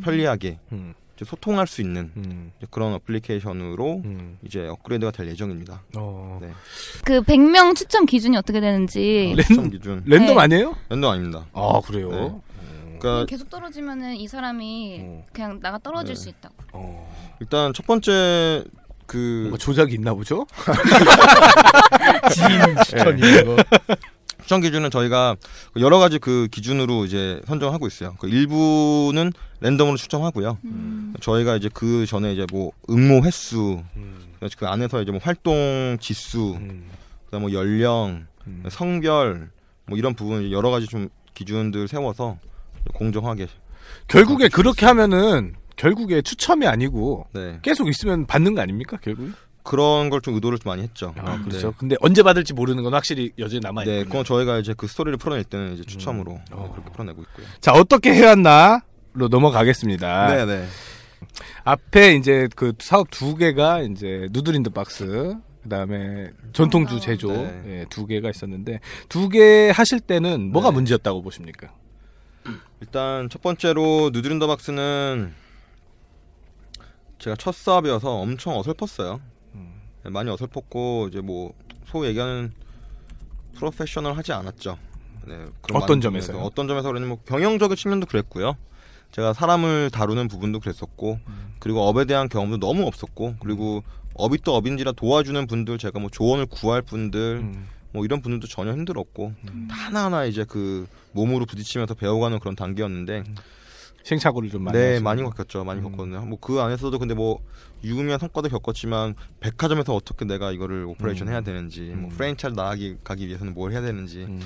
편리하게 음. 이제 소통할 수 있는 음. 그런 어플리케이션으로 음. 이제 업그레이드가 될 예정입니다. 어. 네. 그 100명 추첨 기준이 어떻게 되는지 랜- 추천 기준 랜덤 네. 아니에요? 랜덤 아닙니다. 아 그래요. 네. 그러니까 계속 떨어지면은 이 사람이 어. 그냥 나가 떨어질 네. 수 있다고. 어. 일단 첫 번째 그 뭔가 조작이 있나 보죠? 지인 추천 이런 거. 추천 기준은 저희가 여러 가지 그 기준으로 이제 선정하고 있어요. 그 일부는 랜덤으로 추첨하고요. 음. 저희가 이제 그 전에 이제 뭐 응모 횟수, 음. 그 안에서 이제 뭐 활동 지수, 음. 그다음 뭐 연령, 음. 성별 뭐 이런 부분 여러 가지 좀 기준들 세워서 공정하게 결국에 그렇게 하면은 결국에 추첨이 아니고 네. 계속 있으면 받는 거 아닙니까? 결국? 그런 걸 좀 의도를 좀 많이 했죠. 아, 그렇죠. 네. 근데 언제 받을지 모르는 건 확실히 여전히 남아 네, 있군요. 그건 저희가 이제 그 스토리를 풀어낼 때는 이제 추첨으로 음. 네, 어. 그렇게 풀어내고 있고요. 자, 어떻게 해왔나로 넘어가겠습니다. 네, 네. 앞에 이제 그 사업 두 개가 이제 누드린드 박스, 그 다음에 전통주 제조 네. 예, 두 개가 있었는데 두 개 하실 때는 뭐가 네. 문제였다고 보십니까? 일단 첫 번째로 누드린더 박스는 제가 첫 사업이어서 엄청 어설펐어요. 네, 많이 어설펐고 이제 뭐 소위 얘기하는 프로페셔널 하지 않았죠. 네, 어떤? 부분에서. 어떤 점에서 그러냐면 뭐 경영적인 측면도 그랬고요. 제가 사람을 다루는 부분도 그랬었고 음. 그리고 업에 대한 경험도 너무 없었고 그리고 업이 또 업인지라 도와주는 분들 제가 뭐 조언을 구할 분들 음. 뭐 이런 분들도 전혀 힘들었고 하나하나 이제 그 몸으로 부딪히면서 배워가는 그런 단계였는데 시행착오를 좀 많이 네 하시고. 많이 겪었죠 많이 음. 겪었네요 뭐 그 안에서도 근데 뭐 유의미한 성과도 겪었지만 백화점에서 어떻게 내가 이거를 operation 음. 해야 되는지 뭐 음. 프랜차이즈 나가기 가기 위해서는 뭘 해야 되는지 음.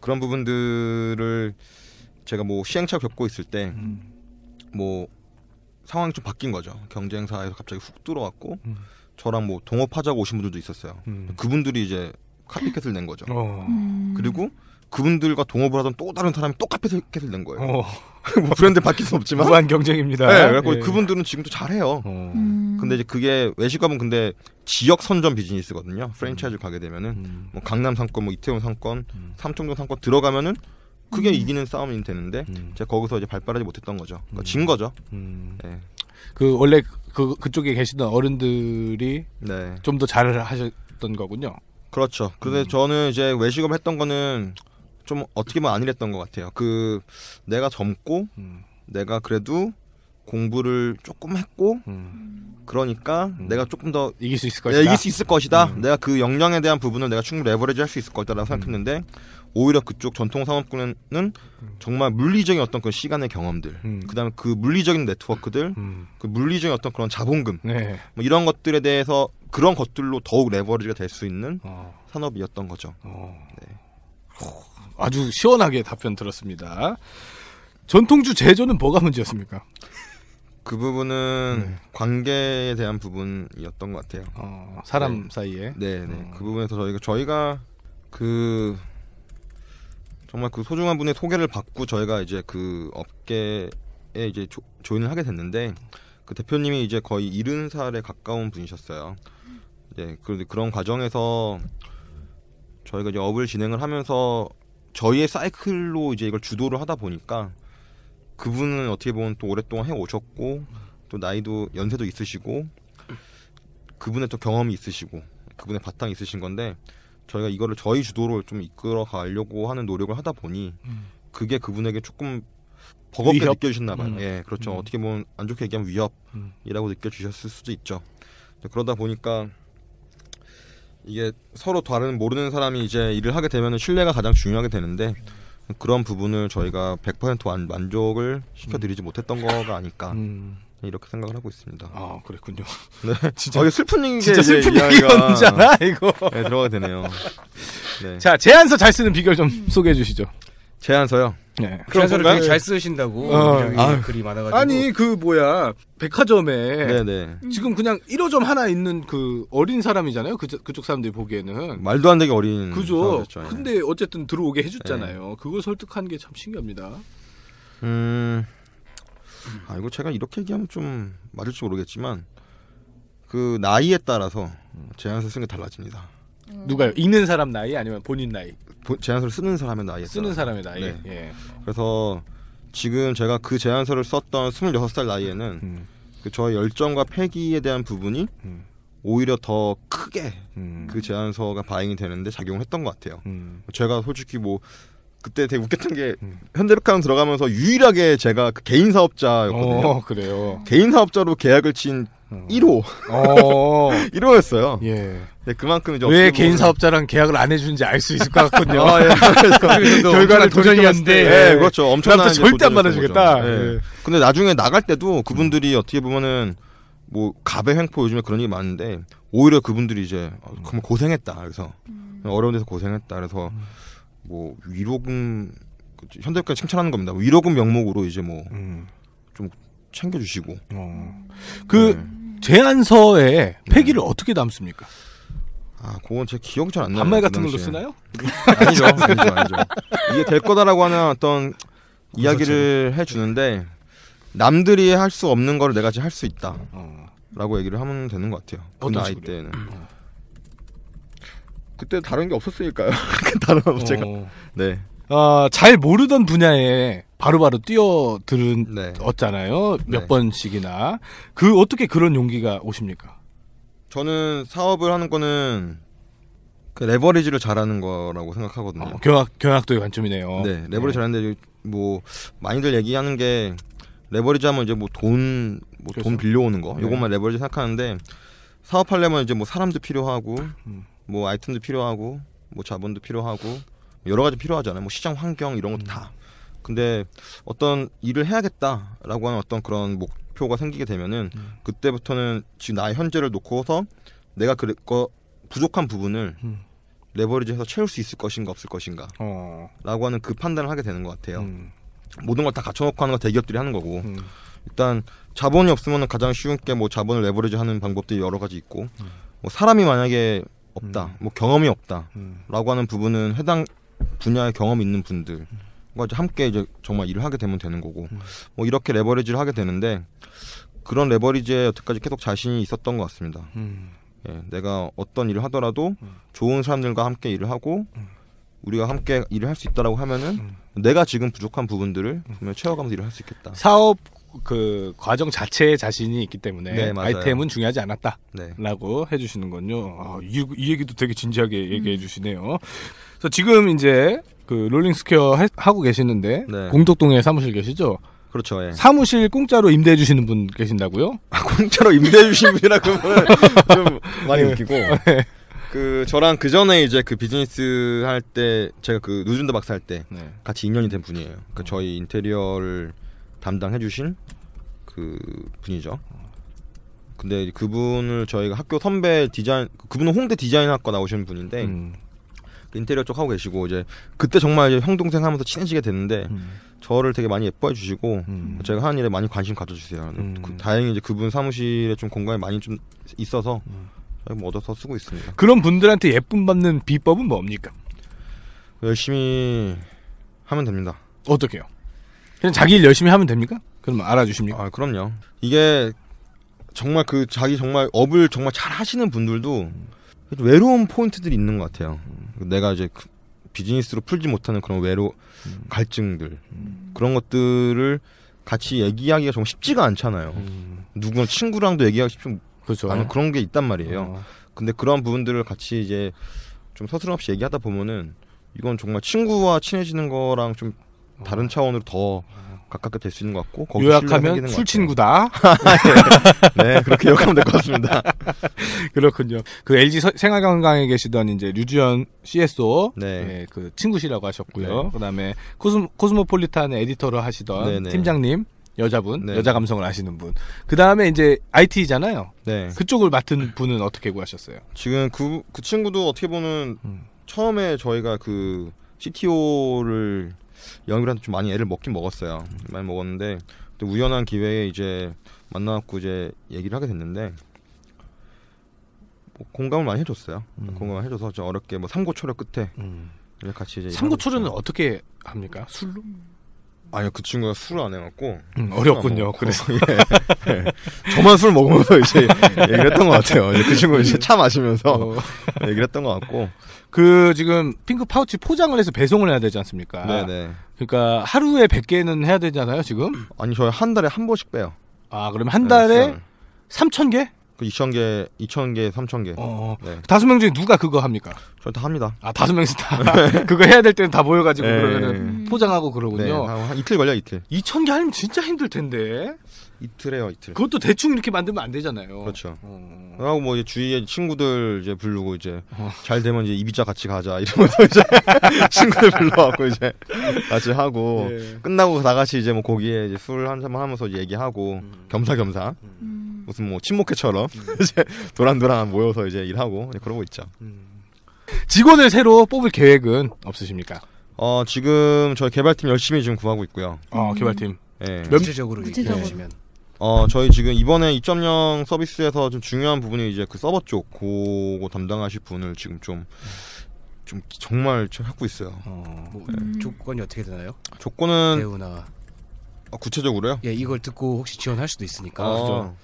그런 부분들을 제가 뭐 시행착오 겪고 있을 때뭐 음. 상황이 좀 바뀐 거죠 경쟁사에서 갑자기 훅 들어왔고 음. 저랑 뭐 동업하자고 오신 분들도 있었어요 음. 그분들이 이제 카피캣을 낸 거죠 어. 음. 그리고 그분들과 동업을 하던 또 다른 사람이 또 카피캣을 낸 거예요 어. 뭐 브랜드 바뀔 수 없지만 무한 경쟁입니다. 네, 그래갖고 예. 그분들은 지금도 잘해요. 어. 음. 근데 이제 그게 외식업은 근데 지역 선점 비즈니스거든요. 프랜차이즈 가게 되면은 음. 뭐 강남 상권, 뭐 이태원 상권, 음. 삼청동 상권 들어가면은 그게 음. 이기는 싸움이 되는데 음. 제가 거기서 이제 발발하지 못했던 거죠. 그러니까 음. 진 거죠. 음. 네. 그 원래 그 그쪽에 계시던 어른들이 네. 좀더 잘 하셨던 거군요. 그렇죠. 근데 음. 저는 이제 외식업 했던 거는 좀 어떻게 보면 아니랬던 것 같아요. 그 내가 젊고 음. 내가 그래도 공부를 조금 했고 음. 그러니까 음. 내가 조금 더 이길 수 있을 내가 것이다. 이길 수 있을 것이다. 음. 내가 그 역량에 대한 부분을 내가 충분히 레버리지 할 수 있을 것이다라고 생각했는데 오히려 그쪽 전통 상업군은 정말 물리적인 어떤 그 시간의 경험들, 음. 그다음에 그 물리적인 네트워크들, 음. 그 물리적인 어떤 그런 자본금 네. 뭐 이런 것들에 대해서 그런 것들로 더욱 레버리지가 될 수 있는 어. 산업이었던 거죠. 어. 네. 호, 아주 시원하게 답변 들었습니다. 전통주 제조는 뭐가 문제였습니까? 그 부분은 네. 관계에 대한 부분이었던 것 같아요. 어, 사람 네. 사이에. 네, 네. 어. 그 부분에서 저희가 저희가 그 정말 그 소중한 분의 소개를 받고 저희가 이제 그 업계에 이제 조, 조인을 하게 됐는데 그 대표님이 이제 거의 70살에 가까운 분이셨어요. 네, 그 그런 과정에서 저희가 이제 업을 진행을 하면서 저희의 사이클로 이제 이걸 주도를 하다 보니까 그분은 어떻게 보면 또 오랫동안 해 오셨고 또 나이도 연세도 있으시고 그분의 또 경험이 있으시고 그분의 바탕이 있으신 건데 저희가 이거를 저희 주도로 좀 이끌어 가려고 하는 노력을 하다 보니 음. 그게 그분에게 조금 버겁게 위협? 느껴지셨나 봐요. 음. 예, 그렇죠. 음. 어떻게 보면 안 좋게 얘기하면 음. 위협이라고 느껴지셨을 수도 있죠. 근데 그러다 보니까 이게 서로 다른 모르는 사람이 이제 일을 하게 되면 신뢰가 가장 중요하게 되는데 그런 부분을 저희가 100% 만, 만족을 시켜드리지 못했던 거가 아닐까 음. 이렇게 생각을 하고 있습니다. 아, 그랬군요. 네. 진짜 아, 슬픈 얘기 진짜 슬픈 얘기였잖아, 이거. 네, 들어가게 되네요. 네. 자, 제안서 잘 쓰는 비결 좀 소개해 주시죠. 제안서요. 네. 건가요? 되게 잘 쓰신다고 어. 아유. 글이 많아가지고 아니, 그 뭐야. 백화점에 네네. 지금 그냥 1호점 하나 있는 그 어린 사람이잖아요. 그, 그쪽 사람들이 보기에는. 말도 안 되게 어린 그죠. 사람이었죠. 예. 근데 어쨌든 들어오게 해줬잖아요. 그걸 설득한 게 참 신기합니다. 음, 아 이거 제가 이렇게 얘기하면 좀 맞을지 모르겠지만 그 나이에 따라서 제안서 쓰는 게 달라집니다. 누가요? 읽는 사람 나이 아니면 본인 나이? 보- 제안서를 쓰는 사람의 나이에 쓰는 따라서. 사람의 나이. 네. 예. 그래서 지금 제가 그 제안서를 썼던 26살 나이에는 음, 그 저의 열정과 패기에 대한 부분이 음, 오히려 더 크게 음, 그 제안서가 반영이 되는데 작용을 했던 것 같아요. 음, 제가 솔직히 뭐 그때 되게 웃겼던 게 음. 현대백화점 들어가면서 유일하게 제가 그 개인 사업자였거든요. 어, 그래요. 개인 사업자로 계약을 친 어. 1호 어, 1호였어요. 예. 네, 그만큼 이제 왜 개인 사업자랑 계약을 안 해주는지 알 수 있을 것 같군요. 아, 예. 결과를 도전이었는데. 네, 그렇죠. 엄청난 절대 안 받아주겠다. 예. 예. 근데 나중에 나갈 때도 그분들이 어떻게 보면은 뭐 갑의 횡포 요즘에 그런 얘기 많은데 오히려 그분들이 이제 어, 그럼 고생했다. 그래서 어려운 데서 고생했다. 그래서 뭐 위로금 현대백화 칭찬하는 겁니다. 위로금 명목으로 이제 뭐 음, 챙겨주시고 어. 그 네. 제안서에 폐기를 어떻게 담습니까? 아, 그건 제 기억이 잘 안 나요. 반말 그 같은 걸로. 쓰나요? 아니죠, 아니죠, 아니죠. 이게 될 거다라고 하는 어떤 이야기를 해주는데 남들이 할 수 없는 거를 내가 지금 할 수 있다라고 어. 얘기를 하면 되는 것 같아요. 그 나이 식으로요? 때는. 그때 다른 게 없었으니까요. 다른 거 제가 어. 네, 아, 잘 모르던 분야에 바로바로 뛰어들은 네. 었잖아요. 몇 네. 번씩이나. 그 어떻게 그런 용기가 오십니까? 저는 사업을 하는 거는 그 레버리지를 잘하는 거라고 생각하거든요. 어, 경학 경학도의 관점이네요. 네, 레버리지 잘하는데 뭐 많이들 얘기하는 게 레버리지 하면 이제 뭐 돈 뭐돈 그렇죠. 빌려오는 거 네. 요것만 레버리지 생각하는데 사업하려면 이제 뭐 사람도 필요하고 음. 뭐 아이템도 필요하고 뭐 자본도 필요하고 여러 가지 필요하잖아요. 뭐 시장 환경 이런 음. 것도 다. 근데 어떤 일을 해야겠다라고 하는 어떤 그런 목표가 생기게 되면은 음. 그때부터는 지금 나의 현재를 놓고서 내가 그거 부족한 부분을 음. 레버리지해서 채울 수 있을 것인가 없을 것인가 어. 라고 하는 그 판단을 하게 되는 것 같아요. 음. 모든 걸 다 갖춰놓고 하는 거 대기업들이 하는 거고 음. 일단 자본이 없으면 가장 쉬운 게 뭐 자본을 레버리지 하는 방법들이 여러 가지 있고 뭐 사람이 만약에 없다 음. 뭐 경험이 없다 음. 라고 하는 부분은 해당 분야에 경험이 있는 분들과 이제 함께 이제 정말 일을 하게 되면 되는 거고 음. 뭐 이렇게 레버리지를 하게 되는데 그런 레버리지에 여태까지 계속 자신이 있었던 것 같습니다. 음. 예, 내가 어떤 일을 하더라도 음. 좋은 사람들과 함께 일을 하고 음. 우리가 함께 일을 할 수 있다라고 하면은 음. 내가 지금 부족한 부분들을 분명 채워가면서 일을 할 수 있겠다. 사업 그 과정 자체에 자신이 있기 때문에 네. 아이템은 중요하지 않았다라고 네. 해주시는군요. 아, 이, 이 얘기도 되게 진지하게 얘기해 주시네요. 그래서 지금 이제 그 롤링 스퀘어 하- 하고 계시는데 네. 공덕동에 사무실 계시죠? 그렇죠. 예. 사무실 공짜로 임대해 주시는 분 계신다고요? 아, 공짜로 임대해 주신 분이라 그러면 좀 많이 네. 웃기고. 그 저랑 그 전에 이제 그 비즈니스 할 때 제가 그 누준더 박사 할때 네. 같이 인연이 된 분이에요. 그 저희 인테리어를 담당해 주신 그 분이죠. 근데 그분을 저희가 학교 선배 디자인 그분은 홍대 디자인학과 나오시는 분인데 음. 그 인테리어 쪽 하고 계시고 이제 그때 정말 이제 형 동생 하면서 친해지게 됐는데 음. 저를 되게 많이 예뻐해 주시고 음. 제가 하는 일에 많이 관심 가져주세요. 음. 그, 다행히 이제 그분 사무실에 좀 공간이 많이 좀 있어서 음. 뭐 얻어서 쓰고 있습니다. 그런 분들한테 예쁨 받는 비법은 뭡니까? 열심히 하면 됩니다. 어떻게요? 그냥 자기 일 열심히 하면 됩니까? 그럼 알아주십니까? 아 그럼요. 이게 정말 그 자기 정말 업을 정말 잘 하시는 분들도 외로운 포인트들이 있는 것 같아요. 내가 이제 그 비즈니스로 풀지 못하는 그런 외로 갈증들 그런 것들을 같이 얘기하기가 정말 쉽지가 않잖아요. 누구 친구랑도 얘기하기 쉽지 그렇죠. 않은 그런 게 있단 말이에요. 어. 근데 그런 부분들을 같이 이제 좀 서스럼 없이 얘기하다 보면은 이건 정말 친구와 친해지는 거랑 좀 다른 차원으로 더 가깝게 될 수 있는 것 같고 요약하면 술. 친구다. 네 그렇게 요약하면 될 것 같습니다. 그렇군요. 그 LG 서- 생활건강에 계시던 이제 류주연 CSO, 네. 예, 그 친구시라고 하셨고요. 네. 그다음에 코스모, 코스모폴리탄의 에디터를 하시던 네, 네. 팀장님, 여자분, 네. 여자 감성을 아시는 분. 그다음에 이제 IT잖아요. 네 그쪽을 맡은 분은 어떻게 구하셨어요? 지금 그, 그 친구도 어떻게 보면 음. 처음에 저희가 그 CTO를 영입을 좀 많이 애를 먹긴 먹었어요. 많이 먹었는데 또 우연한 기회에 이제 만나갖고 이제 얘기를 하게 됐는데 뭐 공감을 많이 해줬어요. 음. 공감을 해줘서 저 어렵게 뭐 삼고초려 끝에 이제 같이 이제 삼고초려는. 어떻게 합니까? 술로? 아니요 그 친구가 술을 안 해갖고 음, 어렵군요. 술안 먹고, 그래서 예, 예. 저만 술 먹으면서 이제 얘기를 했던 것 같아요. 그 친구 이제 차 마시면서 어, 얘기를 했던 것 같고 그 지금 핑크 파우치 포장을 해서 배송을 해야 되지 않습니까? 네네 그러니까 하루에 100개는 해야 되잖아요, 지금. 아니 저희 한 달에 한 번씩 빼요. 아, 그러면 한 달에 네, 3,000개? 그 2,000개, 2,000개, 3,000개. 어. 네. 다섯 명 중에 누가 그거 합니까? 저희 다 합니다. 아, 다섯 명이서 다. 그거 해야 될 때는 다 모여가지고 네. 그러면은 포장하고 네. 그러군요. 한, 한 이틀 걸려, 이틀. 2,000개 하면 진짜 힘들 텐데. 이틀 해요, 이틀. 그것도 대충 이렇게 만들면 안 되잖아요. 그렇죠. 어. 하고 뭐 이제 주위에 친구들 이제 부르고 이제 어. 잘 되면 이제 이비자 같이 가자 이러면서 이제 친구들 불러갖고 이제 같이 하고 네. 끝나고 다 같이 이제 뭐 거기에 이제 술 한잔 하면서 이제 얘기하고 음. 겸사겸사 무슨 뭐 친목회처럼 이제 도란도란 모여서 이제 일하고 이제 그러고 있죠. 직원을 새로 뽑을 계획은 없으십니까? 어 지금 저희 개발팀 열심히 지금 구하고 있고요. 어, 개발팀. 예. 몇- 구체적으로 구체적으로. 주시면 어 저희 지금 이번에 2.0 서비스에서 좀 중요한 부분이 이제 그 서버 쪽 그거 담당하실 분을 지금 좀 좀 정말 찾고 있어요. 어, 뭐 음. 조건이 어떻게 되나요? 조건은 대우나 어, 구체적으로요? 예 이걸 듣고 혹시 지원할 수도 있으니까 아, 그죠?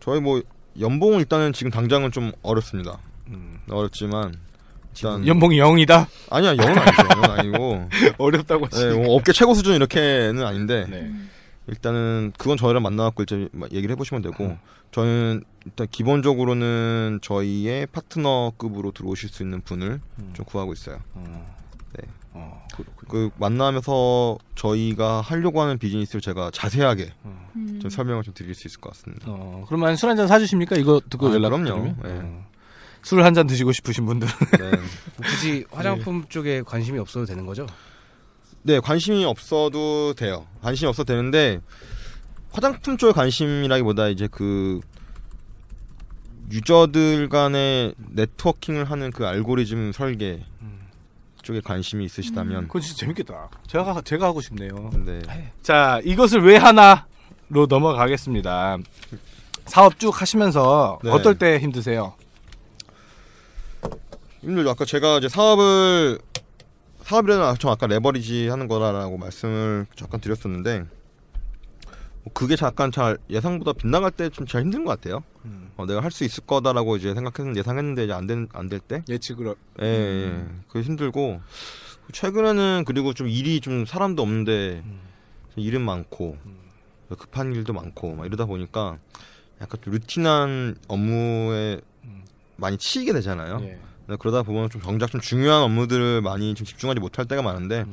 저희 뭐 연봉은 일단은 지금 당장은 좀 어렵습니다. 음. 어렵지만 일단 연봉이 0이다. 아니야 영은 아니죠. 영은 아니고 어렵다고 네. 뭐 업계 최고 수준 이렇게는 아닌데 네. 일단은 그건 저희랑 만나갖고 이제 막 얘기를 해보시면 되고 음. 저는 일단 기본적으로는 저희의 파트너급으로 들어오실 수 있는 분을 음. 좀 구하고 있어요. 어. 네. 어. 그 만나면서 저희가 하려고 하는 비즈니스를 제가 자세하게 어. 음. 좀 설명을 좀 드릴 수 있을 것 같습니다. 어, 그러면 술 한 잔 사주십니까? 이거 듣고 아, 연락 그럼요. 네. 어. 술한 잔 드시고 싶으신 분들. 네. 굳이 화장품 쪽에 관심이 없어도 되는 거죠? 네, 관심이 없어도 돼요. 관심이 없어도 되는데 화장품 쪽에 관심이라기보다 이제 그 유저들 간의 네트워킹을 하는 그 알고리즘 설계 쪽에 관심이 있으시다면 그건 진짜 재밌겠다. 제가 제가 하고 싶네요. 네. 자, 이것을 왜 하나로 넘어가겠습니다. 사업 쭉 하시면서 네. 어떨 때 힘드세요? 힘들죠. 아까 제가 이제 사업을 사업이라는 좀 아까 레버리지 하는 거라고 말씀을 잠깐 드렸었는데 뭐 그게 잠깐 잘 예상보다 빗나갈 때좀잘 힘든 것 같아요. 어, 내가 할 수 있을 거다라고 이제 생각했는데 예상했는데 이제 안된안될 때, 예측을 예, 예, 그 힘들고 최근에는 그리고 좀 일이 좀 사람도 없는데 일은 많고 급한 일도 많고 막 이러다 보니까 약간 좀 루틴한 업무에 많이 치이게 되잖아요. 예. 네, 그러다 보면 좀 정작 좀 중요한 업무들을 많이 좀 집중하지 못할 때가 많은데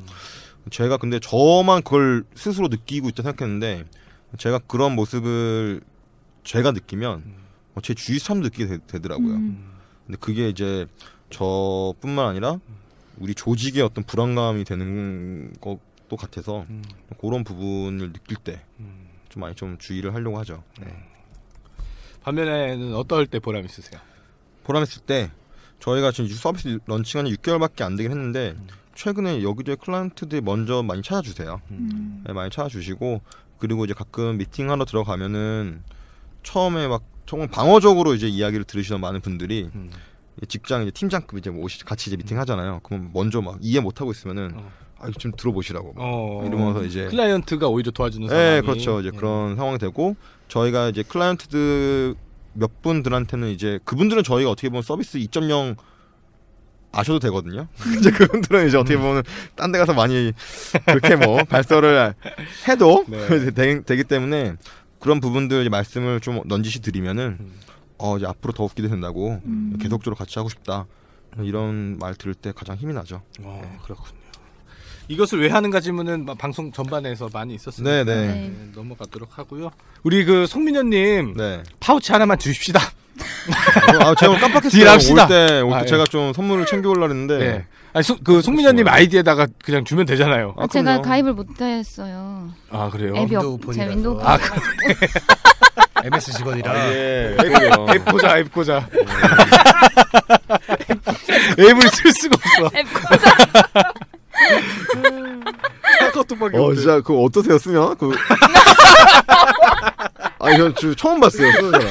제가 근데 저만 그걸 스스로 느끼고 있다 생각했는데 제가 그런 모습을 제가 느끼면 어, 제 주위 사람도 느끼게 되, 더라고요 음. 근데 그게 이제 저뿐만 아니라 우리 조직의 어떤 불안감이 되는 것도 같아서 음. 그런 부분을 느낄 때 좀 많이 좀 주의를 하려고 하죠. 네. 반면에는 어떨 때 보람 있으세요? 보람했을 때 저희가 지금 서비스 런칭한 지 6개월밖에 안 되긴 했는데 최근에 여기저기 클라이언트들이 먼저 많이 찾아주세요. 음. 네, 많이 찾아주시고 그리고 이제 가끔 미팅하러 들어가면은 처음에 막 정말 방어적으로 이제 이야기를 들으시던 많은 분들이 음. 직장 이제 팀장급 이제 뭐 오시 같이 이제 미팅 하잖아요. 그럼 먼저 막 이해 못 하고 있으면은 어. 아 이거 좀 들어보시라고 막 어, 이러면서 이제 클라이언트가 오히려 도와주는 상황이 네, 그렇죠. 이제 예. 그런 상황이 되고 저희가 이제 클라이언트들 몇 분들한테는 이제 그분들은 저희가 어떻게 보면 서비스 2.0 아셔도 되거든요. 이제 그분들은 이제 어떻게 보면 딴 데 가서 많이 그렇게 뭐 발설을 해도 네. 되, 되기 때문에 그런 부분들 이제 말씀을 좀 넌지시 드리면은 음. 어 이제 앞으로 더욱 기대된다고 음. 계속적으로 같이 하고 싶다 이런 말 들을 때 가장 힘이 나죠. 어, 그렇군요. 이것을 왜 하는가 질문은 막 방송 전반에서 많이 있었으니까 네, 네. 네, 넘어가도록 하고요. 우리 그 송민현님 네. 파우치 하나만 주십시다. 아, 제가 오늘 깜빡했어요. 딜합시다. 올 때, 올때 아, 예. 제가 좀 선물을 챙겨올라 했는데. 네. 아니 송, 그 송민현님 아이디에다가 그냥 주면 되잖아요. 아, 제가 그럼요. 가입을 못했어요. 아 그래요? 앱이 없, 제. 윈도우 폰. 아, MS 직원이라 예. 앱 꽂아, 앱 꽂아. 앱을 쓸 수가 없어. 앱 꽂아. 카카오톡밖에 어. 진짜, 그거 어떠세요, 쓰면? 그. 아, 저, 저 처음 봤어요, 쓰는 사람.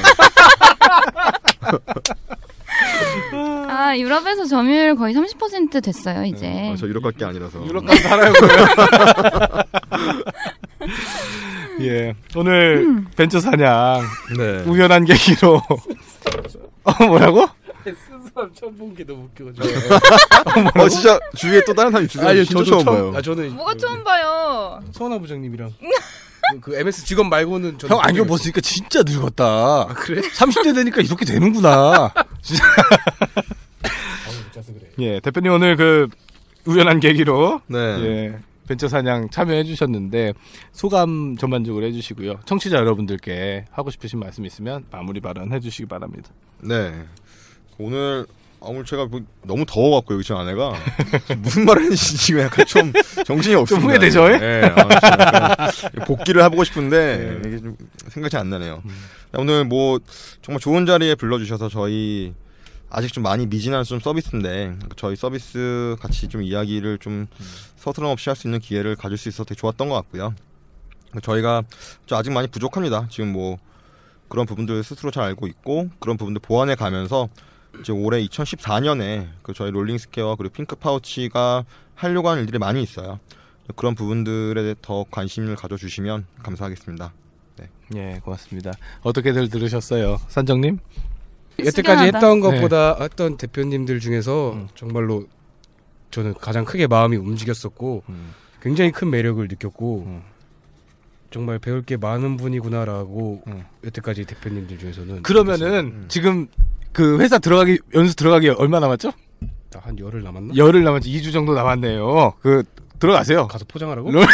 아 유럽에서 점유율 거의 30% 됐어요 이제. 아, 저 유럽 갈게 아니라서. 유럽 가서 살아요, 그러면. 예. 오늘 벤처 사냥 네. 우연한 계기로. 어, 뭐라고? 쓴 사람 처음 본 게 너무 웃겨가지고. 어, 진짜, 주위에 또 다른 사람 있으세요? 아니 진짜 저도 처음 봐요. 아 저는 뭐가 처음 봐요. 서원아 부장님이랑 그- 그 MS 직원 말고는 형 안경 벗으니까 진짜 늙었다. 아, 그래? 30대 되니까 이렇게 되는구나. 진짜. 그래. 예, 대표님 오늘 그 우연한 계기로 네. 예, 벤처 사냥 참여해 주셨는데 소감 전반적으로 해 주시고요. 청취자 여러분들께 하고 싶으신 말씀 있으면 마무리 발언 해 주시기 바랍니다. 네. 오늘, 아, 오늘 제가 뭐 너무 더워갖고, 여기 지금 아내가. 무슨 말을 했는지 지금 약간 좀 정신이 없습니다. 후회되죠, 예? 네. 아, 복귀를 해보고 싶은데, 이게 좀 생각이 안 나네요. 오늘 뭐, 정말 좋은 자리에 불러주셔서 저희, 아직 좀 많이 미진한 좀 서비스인데, 저희 서비스 같이 좀 이야기를 좀 서스럼 없이 할 수 있는 기회를 가질 수 있어서 되게 좋았던 것 같고요. 저희가 좀 아직 많이 부족합니다. 지금 뭐 그런 부분들 스스로 잘 알고 있고 그런 부분들 보완해 가면서 이제 올해 2014년에 그 저희 롤링 스퀘어 그리고 핑크 파우치가 하려고 하는 일들이 많이 있어요. 그런 부분들에 더 관심을 가져주시면 감사하겠습니다. 예, 고맙습니다. 어떻게들 들으셨어요, 산정님? 여태까지. 했던 것보다 했던 대표님들 중에서 음. 정말로 저는 가장 크게 마음이 움직였었고 음. 굉장히 큰 매력을 느꼈고 음. 정말 배울 게 많은 분이구나라고 음. 여태까지 대표님들 중에서는 그러면은 음. 지금 그 회사 들어가기 연수 들어가기 얼마 남았죠? 다한 열흘 남았나? 열흘 남았지 2주 정도 남았네요. 그 들어가세요. 가서 포장하라고? 롤-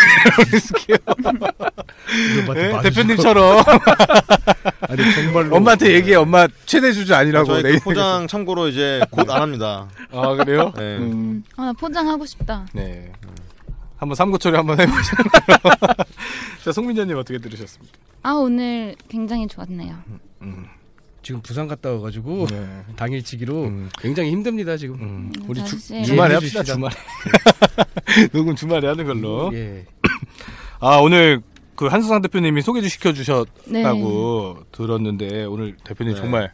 롤스케어. 이거 네, 맞- 대표님처럼 아니 정말로 엄마한테 얘기해. 엄마 최대 주주 아니라고. 저희 내일 그 포장 참고로 이제 곧 안 합니다. 아 그래요? 네. 음. 아, 나 포장하고 싶다. 네. 한번 삼고초리 한번 해보시는 걸로. 자, 송민자님 어떻게 들으셨습니까? 아, 오늘 굉장히 좋았네요. 음, 지금 부산 갔다 와가지고 네. 당일치기로 음. 굉장히 힘듭니다 지금. 음, 음, 우리 주, 주말에 예, 합시다. 주말에. 녹음 주말에 하는 걸로. 예. 아, 오늘 그 한수상 대표님이 소개 시켜 주셨다고 네. 들었는데, 오늘 대표님 네. 정말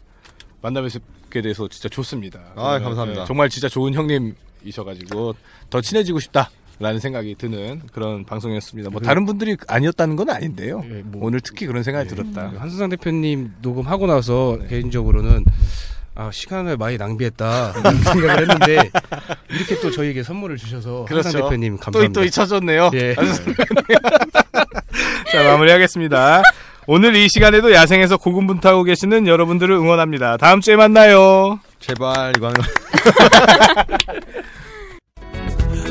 만나뵙게 돼서 진짜 좋습니다. 아, 감사합니다. 네, 정말 진짜 좋은 형님이셔가지고 더 친해지고 싶다. 라는 생각이 드는 그런 방송이었습니다. 뭐 다른 분들이 아니었다는 건 아닌데요. 예, 뭐- 오늘 특히 그런 생각이 예. 들었다. 한수상 대표님 녹음하고 나서 네. 개인적으로는 아 시간을 많이 낭비했다 이런 생각을 했는데 이렇게 또 저희에게 선물을 주셔서 한수상 그렇죠. 대표님 또, 감사합니다. 또 잊혀졌네요. 예. 자, 마무리하겠습니다. 오늘 이 시간에도 야생에서 고군분투하고 계시는 여러분들을 응원합니다. 다음 주에 만나요. 제발 이거 하는